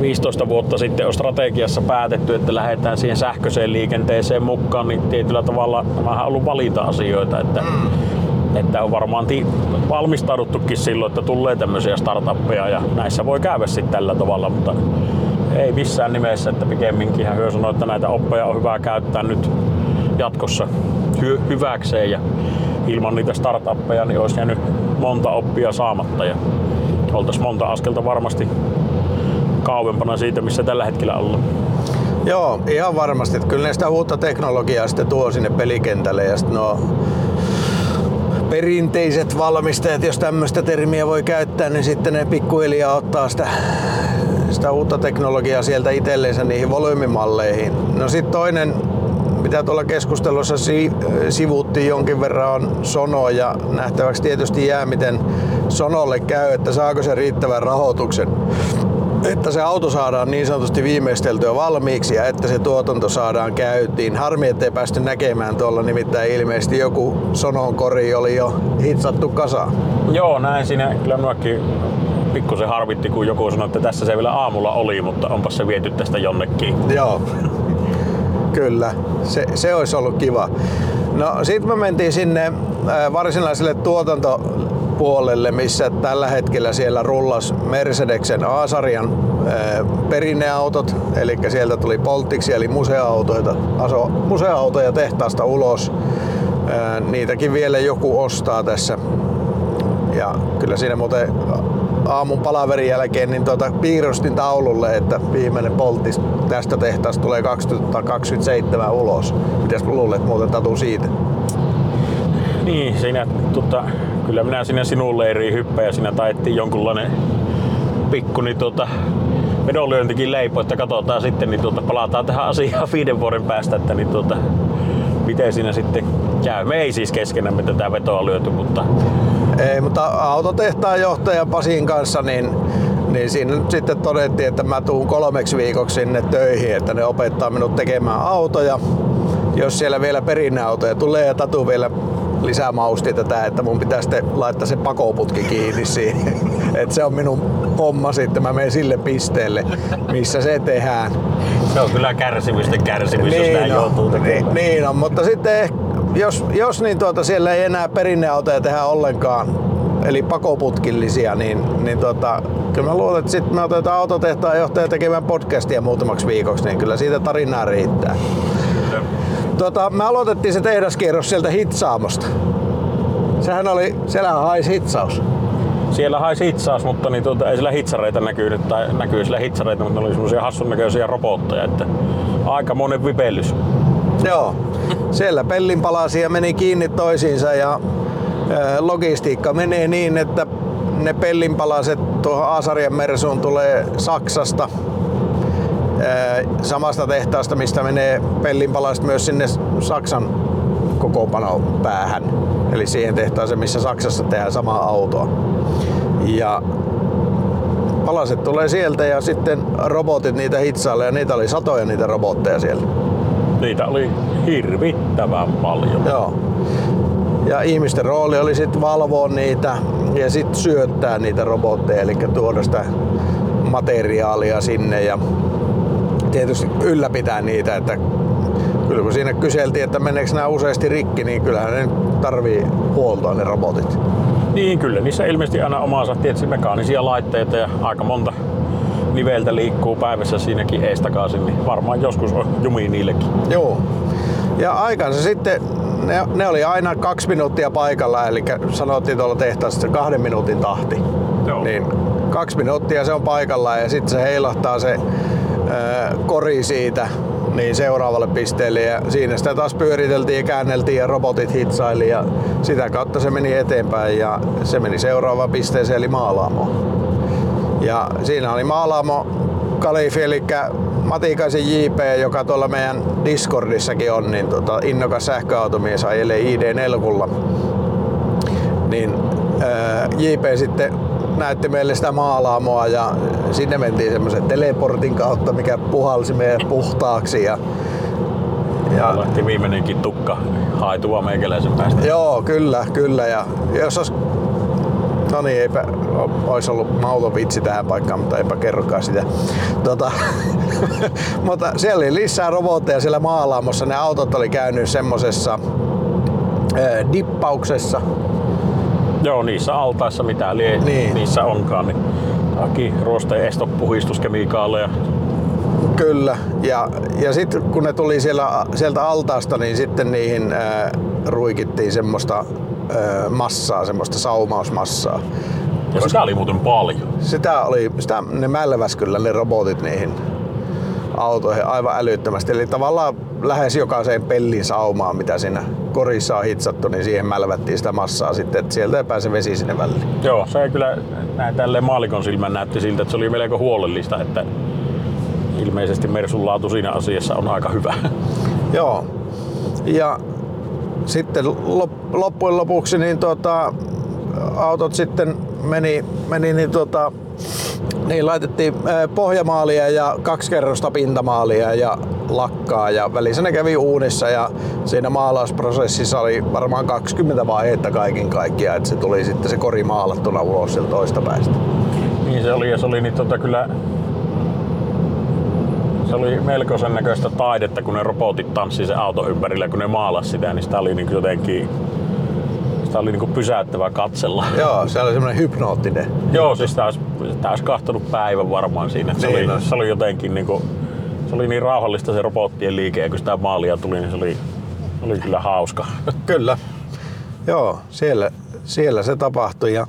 15 vuotta sitten on strategiassa päätetty, että lähdetään siihen sähköiseen liikenteeseen mukaan, niin tietyllä tavalla tämä on ollut valita-asioita, että, mm. että on varmaan ti- valmistauduttukin silloin, että tulee tämmöisiä startuppeja ja näissä voi käydä sitten tällä tavalla, mutta ei missään nimessä, että pikemminkin hyö sanoi, että näitä oppeja on hyvä käyttää nyt jatkossa hy- hyväkseen ja ilman niitä startuppeja niin olisi jäänyt monta oppia saamatta ja oltaisiin monta askelta varmasti kauempana siitä, missä tällä hetkellä ollaan. Joo, ihan varmasti. Että kyllä ne sitä uutta teknologiaa sitten tuo sinne pelikentälle ja sitten no perinteiset valmistajat, jos tämmöistä termiä voi käyttää, niin sitten ne pikkuhiljaa ottaa sitä, sitä uutta teknologiaa sieltä itselleensä niihin volyymimalleihin. No sitten toinen, mitä tuolla keskustelussa si- sivuttiin jonkin verran on Sono ja nähtäväksi tietysti jää miten Sonolle käy, että saako se riittävän rahoituksen että se auto saadaan niin sanotusti viimeisteltyä valmiiksi ja että se tuotanto saadaan käyntiin. Harmi, ettei päästy näkemään tuolla, nimittäin ilmeisesti joku Sonon kori oli jo hitsattu kasa. Joo, näin siinä kyllä minuakin pikkusen harvitti, kun joku sanoi, että tässä se vielä aamulla oli, mutta onpas se viety tästä jonnekin. Joo, kyllä. Se, se olisi ollut kiva. No sitten me mentiin sinne varsinaiselle tuotanto puolelle, missä tällä hetkellä siellä rullas Mercedeksen A-sarjan perinneautot, eli sieltä tuli Poltiksi eli museoautoja, aso, museoautoja tehtaasta ulos. Niitäkin vielä joku ostaa tässä. Ja kyllä siinä muuten aamun palaverin jälkeen niin tuota, piirustin taululle, että viimeinen polttis tästä tehtaasta tulee 2027 ulos. Mitäs luulet muuten Tatu siitä? Niin, siinä tota, kyllä minä sinne sinun leiriin hyppään ja siinä taettiin jonkunlainen pikku niin tota, vedonlyöntikin leipo, että katsotaan sitten, niin tuota, palataan tähän asiaan viiden vuoden päästä, että niin tuota, miten siinä sitten käy. Me ei siis keskenämme tätä vetoa lyöty, mutta... Ei, mutta autotehtaan johtaja Pasin kanssa, niin, niin siinä nyt sitten todettiin, että mä tuun kolmeksi viikoksi sinne töihin, että ne opettaa minut tekemään autoja jos siellä vielä perinneautoja tulee ja Tatu vielä lisää mausti tätä, että mun pitää sitten laittaa se pakoputki kiinni siihen. että se on minun homma sitten, mä menen sille pisteelle, missä se tehdään. Se on kyllä kärsimysten kärsimys, jos näin on, joutuu tekemään. niin, niin on, mutta sitten eh- jos, jos niin tuota, siellä ei enää perinneautoja tehdä ollenkaan, eli pakoputkillisia, niin, niin tota, kyllä mä luulen, että sitten me otetaan autotehtaan johtaja tekemään podcastia muutamaksi viikoksi, niin kyllä siitä tarinaa riittää. Tota, me aloitettiin se tehdaskierros sieltä Hitsaamosta. Sehän oli, siellähän haisi hitsaus. Siellä haisi hitsaus, mutta niin tuota, ei sillä hitsareita näkynyt, tai näkyy sillä hitsareita, mutta ne oli semmoisia hassun näköisiä robotteja, että aika monen vipellys. Joo. Siellä pellinpalasia meni kiinni toisiinsa ja ö, logistiikka menee niin, että ne pellinpalaset tuohon Aasarien Mersuun tulee Saksasta ö, samasta tehtaasta, mistä menee pellinpalaset myös sinne Saksan kokoonpanon päähän. Eli siihen tehtaaseen, missä Saksassa tehdään samaa autoa. Ja palaset tulee sieltä ja sitten robotit niitä hitsailee ja niitä oli satoja niitä robotteja siellä. Niitä oli hirvittävän paljon. Joo. Ja ihmisten rooli oli sitten valvoa niitä ja sitten syöttää niitä robotteja, eli tuoda sitä materiaalia sinne ja tietysti ylläpitää niitä, että kyllä kun siinä kyseltiin, että meneekö nämä useasti rikki, niin kyllähän ne tarvii huoltoa ne robotit. Niin kyllä, niissä ilmeisesti aina omansa tietysti mekaanisia laitteita ja aika monta niveltä liikkuu päivässä siinäkin eestakaisin, niin varmaan joskus on jumi niillekin. Joo. Ja aikansa sitten ne, ne oli aina kaksi minuuttia paikalla, eli sanottiin tuolla tehtaassa se kahden minuutin tahti. Joo. Niin kaksi minuuttia se on paikalla ja sitten se heilahtaa se ää, kori siitä niin seuraavalle pisteelle ja siinä sitä taas pyöriteltiin ja käänneltiin ja robotit hitsaili ja sitä kautta se meni eteenpäin ja se meni seuraavaan pisteeseen eli Maalaamo. Ja siinä oli Maalaamo Kalifi, eli Matikaisen JP, joka tuolla meidän Discordissakin on, niin tota, innokas sähköautomies ajelee ID4. Niin ää, JP sitten näytti meille sitä maalaamoa ja sinne mentiin semmoisen teleportin kautta, mikä puhalsi meidän puhtaaksi. Ja, Ja lähti viimeinenkin tukka haitua meikäläisen päästä. Joo, kyllä, kyllä. Ja jos olisi No niin, eipä olisi ollut mauton vitsi tähän paikkaan, mutta eipä kerrokaan sitä. Tota, mutta siellä oli lisää robotteja siellä maalaamossa. Ne autot oli käynyt semmosessa äh, dippauksessa. Joo, niissä altaissa mitä lie, Niin. niissä onkaan, niin Aki, ruosteen estopuhistuskemikaaleja. Kyllä. Ja, ja sitten kun ne tuli siellä, sieltä altaasta, niin sitten niihin äh, ruikittiin semmoista massaa, semmoista saumausmassaa. Ja sitä oli muuten paljon. Sitä oli, sitä ne mälväs kyllä ne robotit niihin autoihin aivan älyttömästi. Eli tavallaan lähes jokaiseen pellin saumaan, mitä siinä korissa on hitsattu, niin siihen mälvättiin sitä massaa sitten, että sieltä ei pääse vesi sinne väliin. Joo, se kyllä näin tälleen maalikon silmän näytti siltä, että se oli melko huolellista, että ilmeisesti Mersun laatu siinä asiassa on aika hyvä. Joo. Ja sitten lop- loppujen lopuksi niin tota, autot sitten meni, meni niin tota, niin laitettiin pohjamaalia ja kaksi kerrosta pintamaalia ja lakkaa ja välissä ne kävi uunissa ja siinä maalausprosessissa oli varmaan 20 vaihetta kaiken kaikkiaan, että se tuli sitten se kori maalattuna ulos sieltä toista päästä. Niin se oli, ja se oli niin tota kyllä... Oli melkoisen näköistä taidetta, kun ne robotit tanssi se auto ympärillä, kun ne maalas sitä, niin sitä oli niin jotenkin sitä oli niin pysäyttävä katsella. Joo, se oli semmoinen hypnoottinen. Joo, siis sitä olisi, sitä olisi kahtonut päivän varmaan siinä. Se, Niin oli, se oli jotenkin niin kuin, se oli niin rauhallista se robottien liike, ja kun sitä maalia tuli, niin se oli, oli kyllä hauska. Kyllä. Joo, siellä, siellä se tapahtui. Ja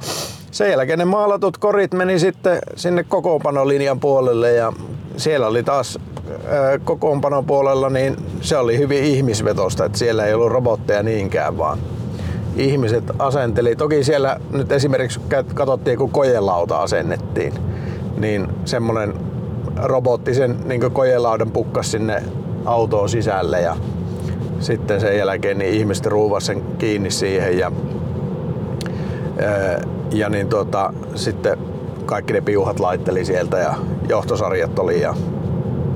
sen jälkeen ne maalatut korit meni sitten sinne kokoonpanolinjan puolelle ja siellä oli taas kokoonpanon puolella, niin se oli hyvin ihmisvetosta, että siellä ei ollut robotteja niinkään, vaan ihmiset asenteli. Toki siellä nyt esimerkiksi katsottiin, kun kojelauta asennettiin, niin semmonen robotti sen niin kojelaudan pukkas sinne autoon sisälle ja sitten sen jälkeen niin ihmiset ruuvasi sen kiinni siihen ja, ja niin tota, sitten kaikki ne piuhat laitteli sieltä ja johtosarjat oli ja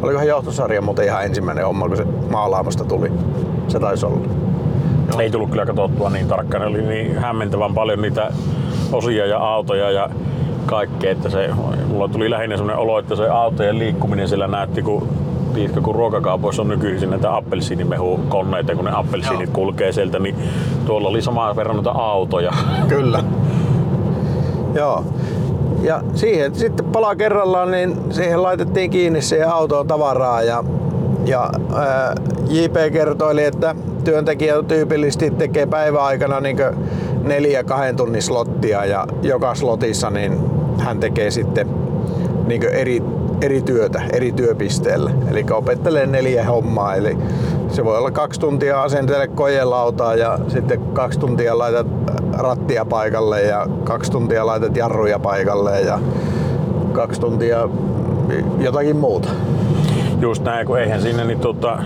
olikohan johtosarja muuten ihan ensimmäinen homma, kun se maalaamasta tuli. Se taisi olla. Ei tullut kyllä katsottua niin tarkkaan. Oli niin hämmentävän paljon niitä osia ja autoja ja kaikkea, että se, mulla tuli lähinnä sellainen olo, että se autojen liikkuminen siellä näytti, kun tiedätkö, kun ruokakaupoissa on nykyisin näitä appelsiinimehukoneita, kun ne appelsiinit Joo. kulkee sieltä, niin tuolla oli samaa verran noita autoja. Kyllä. Joo. Ja siihen sitten pala kerrallaan, niin siihen laitettiin kiinni siihen autoon tavaraa ja, ja ää, JP kertoi, että työntekijä tyypillisesti tekee päiväaikana niin neljä kahden tunnin slottia ja joka slotissa niin hän tekee sitten niin eri, eri työtä eri työpisteellä. Eli opettelee neljä hommaa. Eli se voi olla kaksi tuntia asentele kojelautaa ja sitten kaksi tuntia laitat rattia paikalle ja kaksi tuntia laitat jarruja paikalle ja kaksi tuntia jotakin muuta. Just näin, kun eihän sinne niin tota,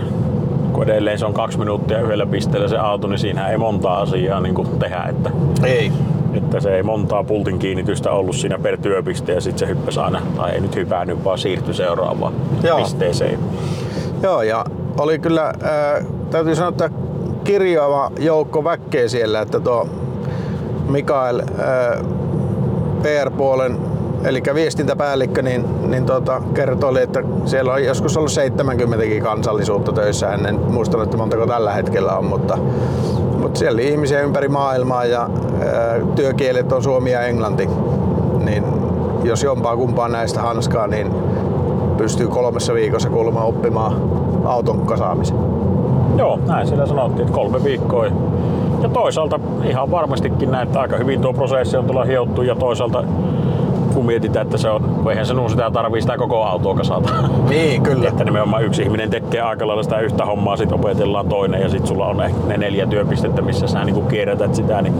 kun edelleen se on kaksi minuuttia yhdellä pisteellä se auto, niin siinä ei montaa asiaa niin kuin tehdä. Että, ei. Että se ei montaa pultin kiinnitystä ollut siinä per työpiste ja sitten se hyppäsi aina, tai ei nyt hypännyt, vaan siirtyi seuraavaan Joo. pisteeseen. Joo, ja oli kyllä, äh, täytyy sanoa, että kirjoava joukko väkkeä siellä, että tuo Mikael äh, PR-puolen eli viestintäpäällikkö, niin, niin tota, kertoi, että siellä on joskus ollut 70 kansallisuutta töissä. En muistanut, että montako tällä hetkellä on, mutta, mutta siellä oli ihmisiä ympäri maailmaa ja ää, työkielet on suomi ja englanti. Niin jos jompaa kumpaa näistä hanskaa, niin pystyy kolmessa viikossa kuulemma oppimaan auton kasaamisen. Joo, näin siellä sanottiin, että kolme viikkoa. Ja toisaalta ihan varmastikin näin, että aika hyvin tuo prosessi on tulla hiottu ja toisaalta kun mietitään, että se on, eihän sinun sitä tarvii sitä koko autoa kasata. Niin, kyllä. että nimenomaan yksi ihminen tekee aika lailla sitä yhtä hommaa, sitten opetellaan toinen ja sitten sulla on ne neljä työpistettä, missä sä niin kierrätät sitä, niin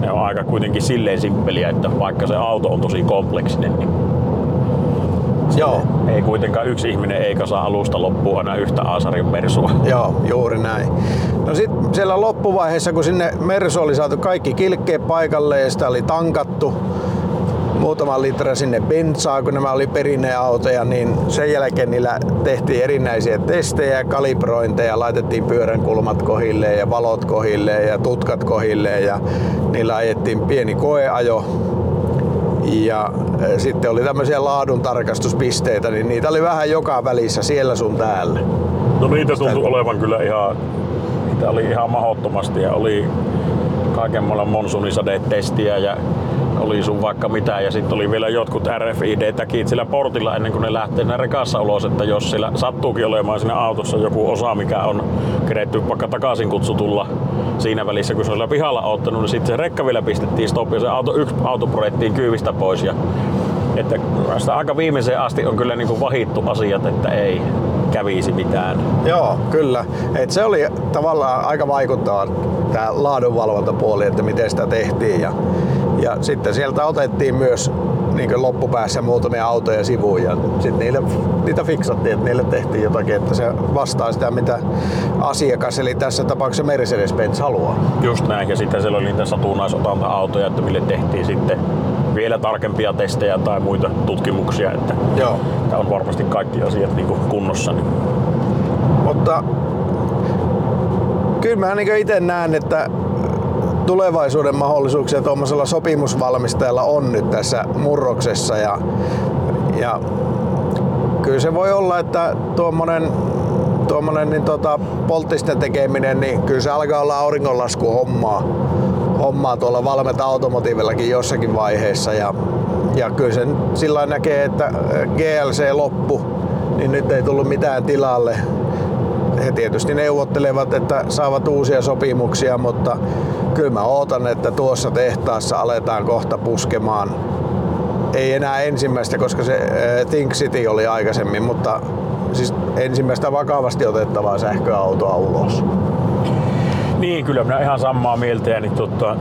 ne on aika kuitenkin silleen simppeliä, että vaikka se auto on tosi kompleksinen, niin Joo. Ei kuitenkaan yksi ihminen eikä saa alusta loppuun aina yhtä Aasarin Mersua. Joo, juuri näin. No sitten siellä loppuvaiheessa, kun sinne Mersu oli saatu kaikki kilkkeet paikalle ja sitä oli tankattu, muutama litra sinne bensaa, kun nämä oli perinneautoja, niin sen jälkeen niillä tehtiin erinäisiä testejä, kalibrointeja, laitettiin pyörän kulmat kohilleen ja valot kohilleen ja tutkat kohilleen ja niillä ajettiin pieni koeajo ja e, sitten oli tämmöisiä laadun tarkastuspisteitä, niin niitä oli vähän joka välissä siellä sun täällä. No niitä tuntui olevan kyllä ihan, niitä oli ihan mahdottomasti ja oli kaiken maailman monsuunisadeet-testiä ja oli sun vaikka mitä ja sitten oli vielä jotkut RFID-täkit sillä portilla ennen kuin ne lähtee ne rekassa ulos, että jos sillä sattuukin olemaan siinä autossa joku osa, mikä on keretty vaikka takaisin kutsutulla siinä välissä, kun se oli pihalla ottanut, niin sitten se rekka vielä pistettiin stop ja se auto, yksi auto kyvistä pois ja että sitä aika viimeiseen asti on kyllä niin kuin vahittu asiat, että ei kävisi mitään. Joo, kyllä. Et se oli tavallaan aika vaikuttava tämä laadunvalvontapuoli, että miten sitä tehtiin. Ja ja sitten sieltä otettiin myös niin loppupäässä muutamia autoja sivuun ja sitten niille, niitä fiksattiin, että niille tehtiin jotakin, että se vastaa sitä, mitä asiakas, eli tässä tapauksessa Mercedes-Benz haluaa. Just näin, ja sitten siellä oli niitä satunnaisotanta-autoja, että mille tehtiin sitten vielä tarkempia testejä tai muita tutkimuksia, että Joo. tämä on varmasti kaikki asiat niin kunnossa. Niin. Mutta kyllä mä niin itse näen, että tulevaisuuden mahdollisuuksia tuommoisella sopimusvalmistajalla on nyt tässä murroksessa ja, ja kyllä se voi olla, että tuommoinen tuommoinen niin tota, polttisten tekeminen, niin kyllä se alkaa olla auringonlasku hommaa, hommaa tuolla Valmeta Automotiivellakin jossakin vaiheessa ja, ja kyllä sen sillä näkee, että GLC loppu, niin nyt ei tullut mitään tilalle. He tietysti neuvottelevat, että saavat uusia sopimuksia, mutta kyllä mä ootan, että tuossa tehtaassa aletaan kohta puskemaan ei enää ensimmäistä, koska se Think City oli aikaisemmin, mutta siis ensimmäistä vakavasti otettavaa sähköautoa ulos. Niin, kyllä minä ihan samaa mieltä ja niin, tuota,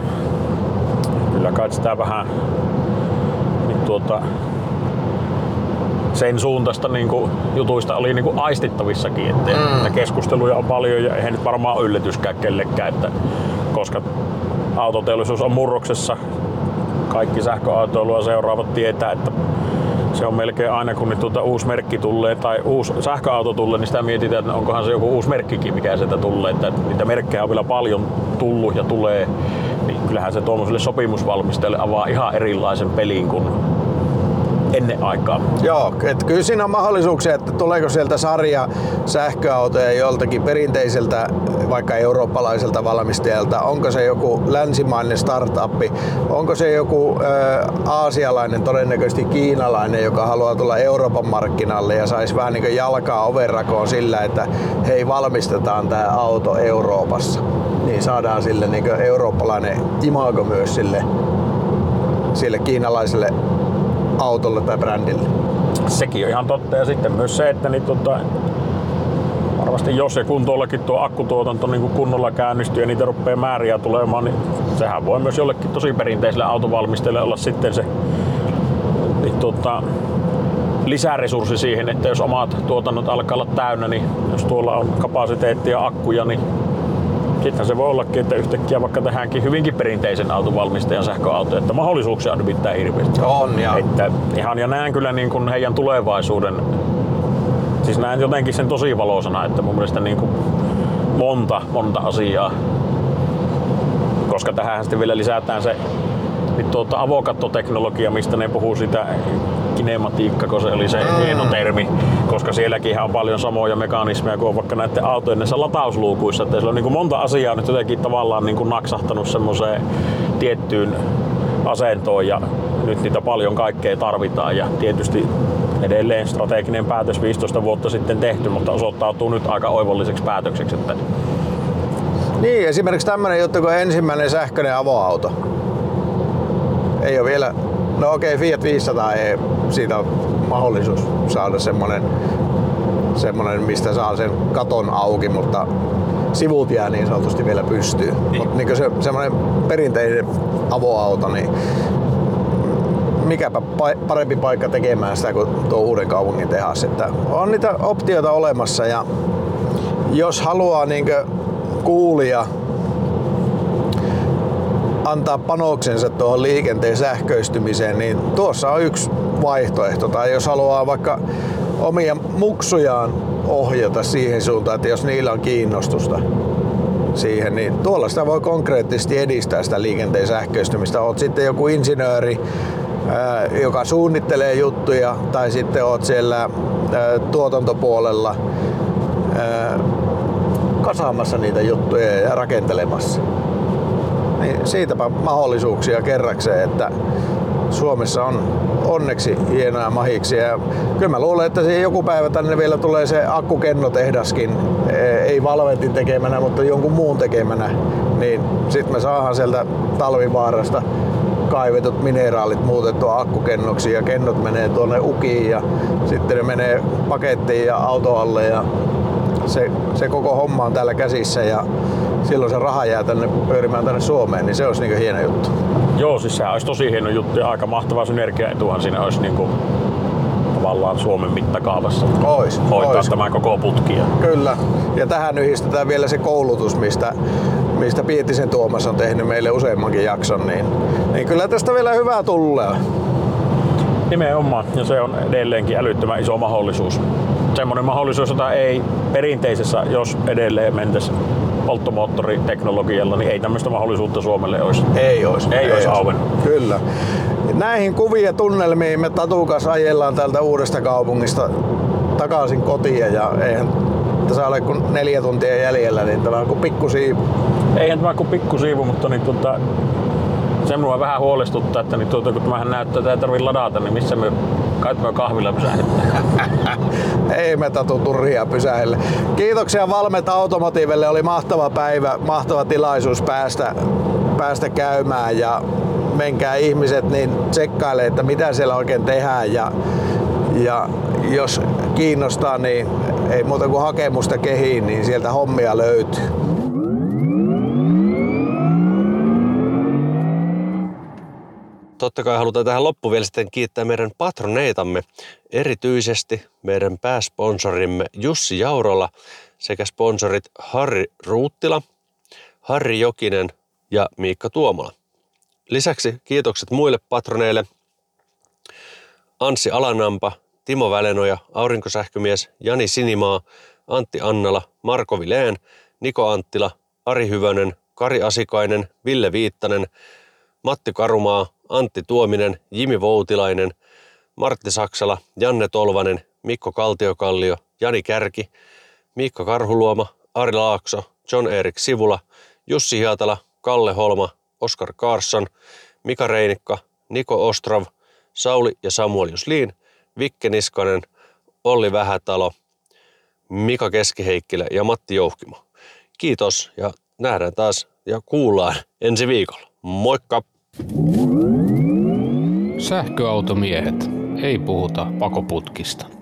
kyllä kai sitä vähän niin, tuota, sen suuntaista niin kuin, jutuista oli niin kuin aistittavissakin, että, mm. että keskusteluja on paljon ja eihän nyt varmaan yllätyskään kellekään, että koska autoteollisuus on murroksessa. Kaikki sähköautoilua seuraavat tietää, että se on melkein aina kun tuota uusi merkki tulee tai uusi sähköauto tulee, niin sitä mietitään, että onkohan se joku uusi merkkikin, mikä sieltä tulee. Että niitä merkkejä on vielä paljon tullut ja tulee. Niin kyllähän se tuommoiselle sopimusvalmistajalle avaa ihan erilaisen pelin kuin ennen aikaa. Joo, että kyllä siinä on mahdollisuuksia, että tuleeko sieltä sarja sähköautoja joltakin perinteiseltä, vaikka eurooppalaiselta valmistajalta, onko se joku länsimainen startuppi, onko se joku ä, aasialainen, todennäköisesti kiinalainen, joka haluaa tulla Euroopan markkinalle ja saisi vähän niin jalkaa overrakoon sillä, että hei valmistetaan tämä auto Euroopassa. Niin saadaan sille niin eurooppalainen imago myös sille, sille kiinalaiselle autolle tai brändille. Sekin on ihan totta. Ja sitten myös se, että niin, tota, varmasti jos ja kun tuollakin tuo akkutuotanto niin kuin kunnolla käynnistyy ja niitä rupeaa määriä tulemaan, niin sehän voi myös jollekin tosi perinteiselle autovalmistajalle olla sitten se niin, tota, lisäresurssi siihen, että jos omat tuotannot alkaa olla täynnä, niin jos tuolla on kapasiteettia akkuja, niin sitten se voi ollakin, että yhtäkkiä vaikka tehdäänkin hyvinkin perinteisen autovalmistajan sähköauto, että mahdollisuuksia on nimittäin hirveästi. On ja... Että ihan ja näen kyllä niin kuin heidän tulevaisuuden, siis näen jotenkin sen tosi valoisana, että mun mielestä niin kuin monta, monta asiaa, koska tähän sitten vielä lisätään se niin tuota avokattoteknologia, mistä ne puhuu sitä kinematiikka, kun se oli se hieno termi, koska sielläkin on paljon samoja mekanismeja kuin vaikka näiden autojen näissä latausluukuissa, että siellä on niin kuin monta asiaa nyt jotenkin tavallaan niin kuin naksahtanut semmoiseen tiettyyn asentoon ja nyt niitä paljon kaikkea tarvitaan ja tietysti edelleen strateginen päätös 15 vuotta sitten tehty, mutta osoittautuu nyt aika oivalliseksi päätökseksi. Että... Niin, esimerkiksi tämmöinen juttu kuin ensimmäinen sähköinen avoauto. Ei ole vielä, no okei, okay, Fiat 500 ei siitä on mahdollisuus saada semmoinen, semmoinen mistä saa sen katon auki, mutta sivut jää niin sanotusti vielä pystyy. Niin. Mutta niin se, semmoinen perinteinen avoauto, niin mikäpä parempi paikka tekemään sitä kuin tuo uuden kaupungin tehas. Että on niitä optioita olemassa ja jos haluaa niin kuulia antaa panoksensa tuohon liikenteen sähköistymiseen, niin tuossa on yksi vaihtoehto. Tai jos haluaa vaikka omia muksujaan ohjata siihen suuntaan, että jos niillä on kiinnostusta siihen, niin tuolla sitä voi konkreettisesti edistää sitä liikenteen sähköistymistä. Oot sitten joku insinööri, joka suunnittelee juttuja, tai sitten oot siellä tuotantopuolella kasaamassa niitä juttuja ja rakentelemassa. Niin siitäpä mahdollisuuksia kerrakseen, että Suomessa on onneksi hienoja mahiksia. Ja kyllä mä luulen, että siihen joku päivä tänne vielä tulee se akkukennotehdaskin, ei Valventin tekemänä, mutta jonkun muun tekemänä. Niin sitten me saadaan sieltä talvivaarasta kaivetut mineraalit muutettua akkukennoksi ja kennot menee tuonne ukiin ja sitten ne menee pakettiin ja autoalle ja se, se koko homma on täällä käsissä ja silloin se raha jää tänne pyörimään tänne Suomeen, niin se olisi niin hieno juttu. Joo, siis sehän olisi tosi hieno juttu ja aika mahtava synergiaetuhan siinä olisi niin kuin tavallaan Suomen mittakaavassa ois, hoitaa ois. tämä koko putkia. Kyllä. Ja tähän yhdistetään vielä se koulutus, mistä, mistä Pietisen Tuomas on tehnyt meille useammankin jakson, niin, niin kyllä tästä vielä hyvää tulee. Nimenomaan, ja se on edelleenkin älyttömän iso mahdollisuus. Semmoinen mahdollisuus, jota ei perinteisessä, jos edelleen mentäisiin polttomoottoriteknologialla, niin ei tämmöistä mahdollisuutta Suomelle olisi. Ei olisi. Ei, ei olisi auennut. Kyllä. Näihin kuvia tunnelmiin me Tatukas ajellaan täältä uudesta kaupungista takaisin kotiin ja eihän tässä ole kuin neljä tuntia jäljellä, niin tämä on kuin pikkusiivu. Eihän tämä kuin pikkusiivu, mutta niin, tuota, se mua vähän huolestuttaa, että niin, tuota, kun tämähän näyttää, että ei tarvitse ladata, niin missä me kai me kahvilla pysähdetään. ei me tatu turhia pysähelle. Kiitoksia Valmet Automotiivelle, oli mahtava päivä, mahtava tilaisuus päästä, päästä käymään ja menkää ihmiset niin tsekkaile, että mitä siellä oikein tehdään ja, ja jos kiinnostaa, niin ei muuta kuin hakemusta kehiin, niin sieltä hommia löytyy. Totta kai halutaan tähän loppuun vielä sitten kiittää meidän patroneitamme, erityisesti meidän pääsponsorimme Jussi Jaurola sekä sponsorit Harri Ruuttila, Harri Jokinen ja Miikka Tuomola. Lisäksi kiitokset muille patroneille Anssi Alanampa, Timo Välenoja, Aurinkosähkömies, Jani Sinimaa, Antti Annala, Marko Vileen, Niko Anttila, Ari Hyvönen, Kari Asikainen, Ville Viittanen, Matti Karumaa, Antti Tuominen, Jimi Voutilainen, Martti Saksala, Janne Tolvanen, Mikko Kaltiokallio, Jani Kärki, Miikka Karhuluoma, Ari Laakso, John Erik Sivula, Jussi Hiatala, Kalle Holma, Oskar Karsson, Mika Reinikka, Niko Ostrov, Sauli ja Samuel Jusliin, Vikke Niskanen, Olli Vähätalo, Mika Keskiheikkilä ja Matti Jouhkimo. Kiitos ja nähdään taas ja kuullaan ensi viikolla. Moikka! Sähköautomiehet. Ei puhuta pakoputkista.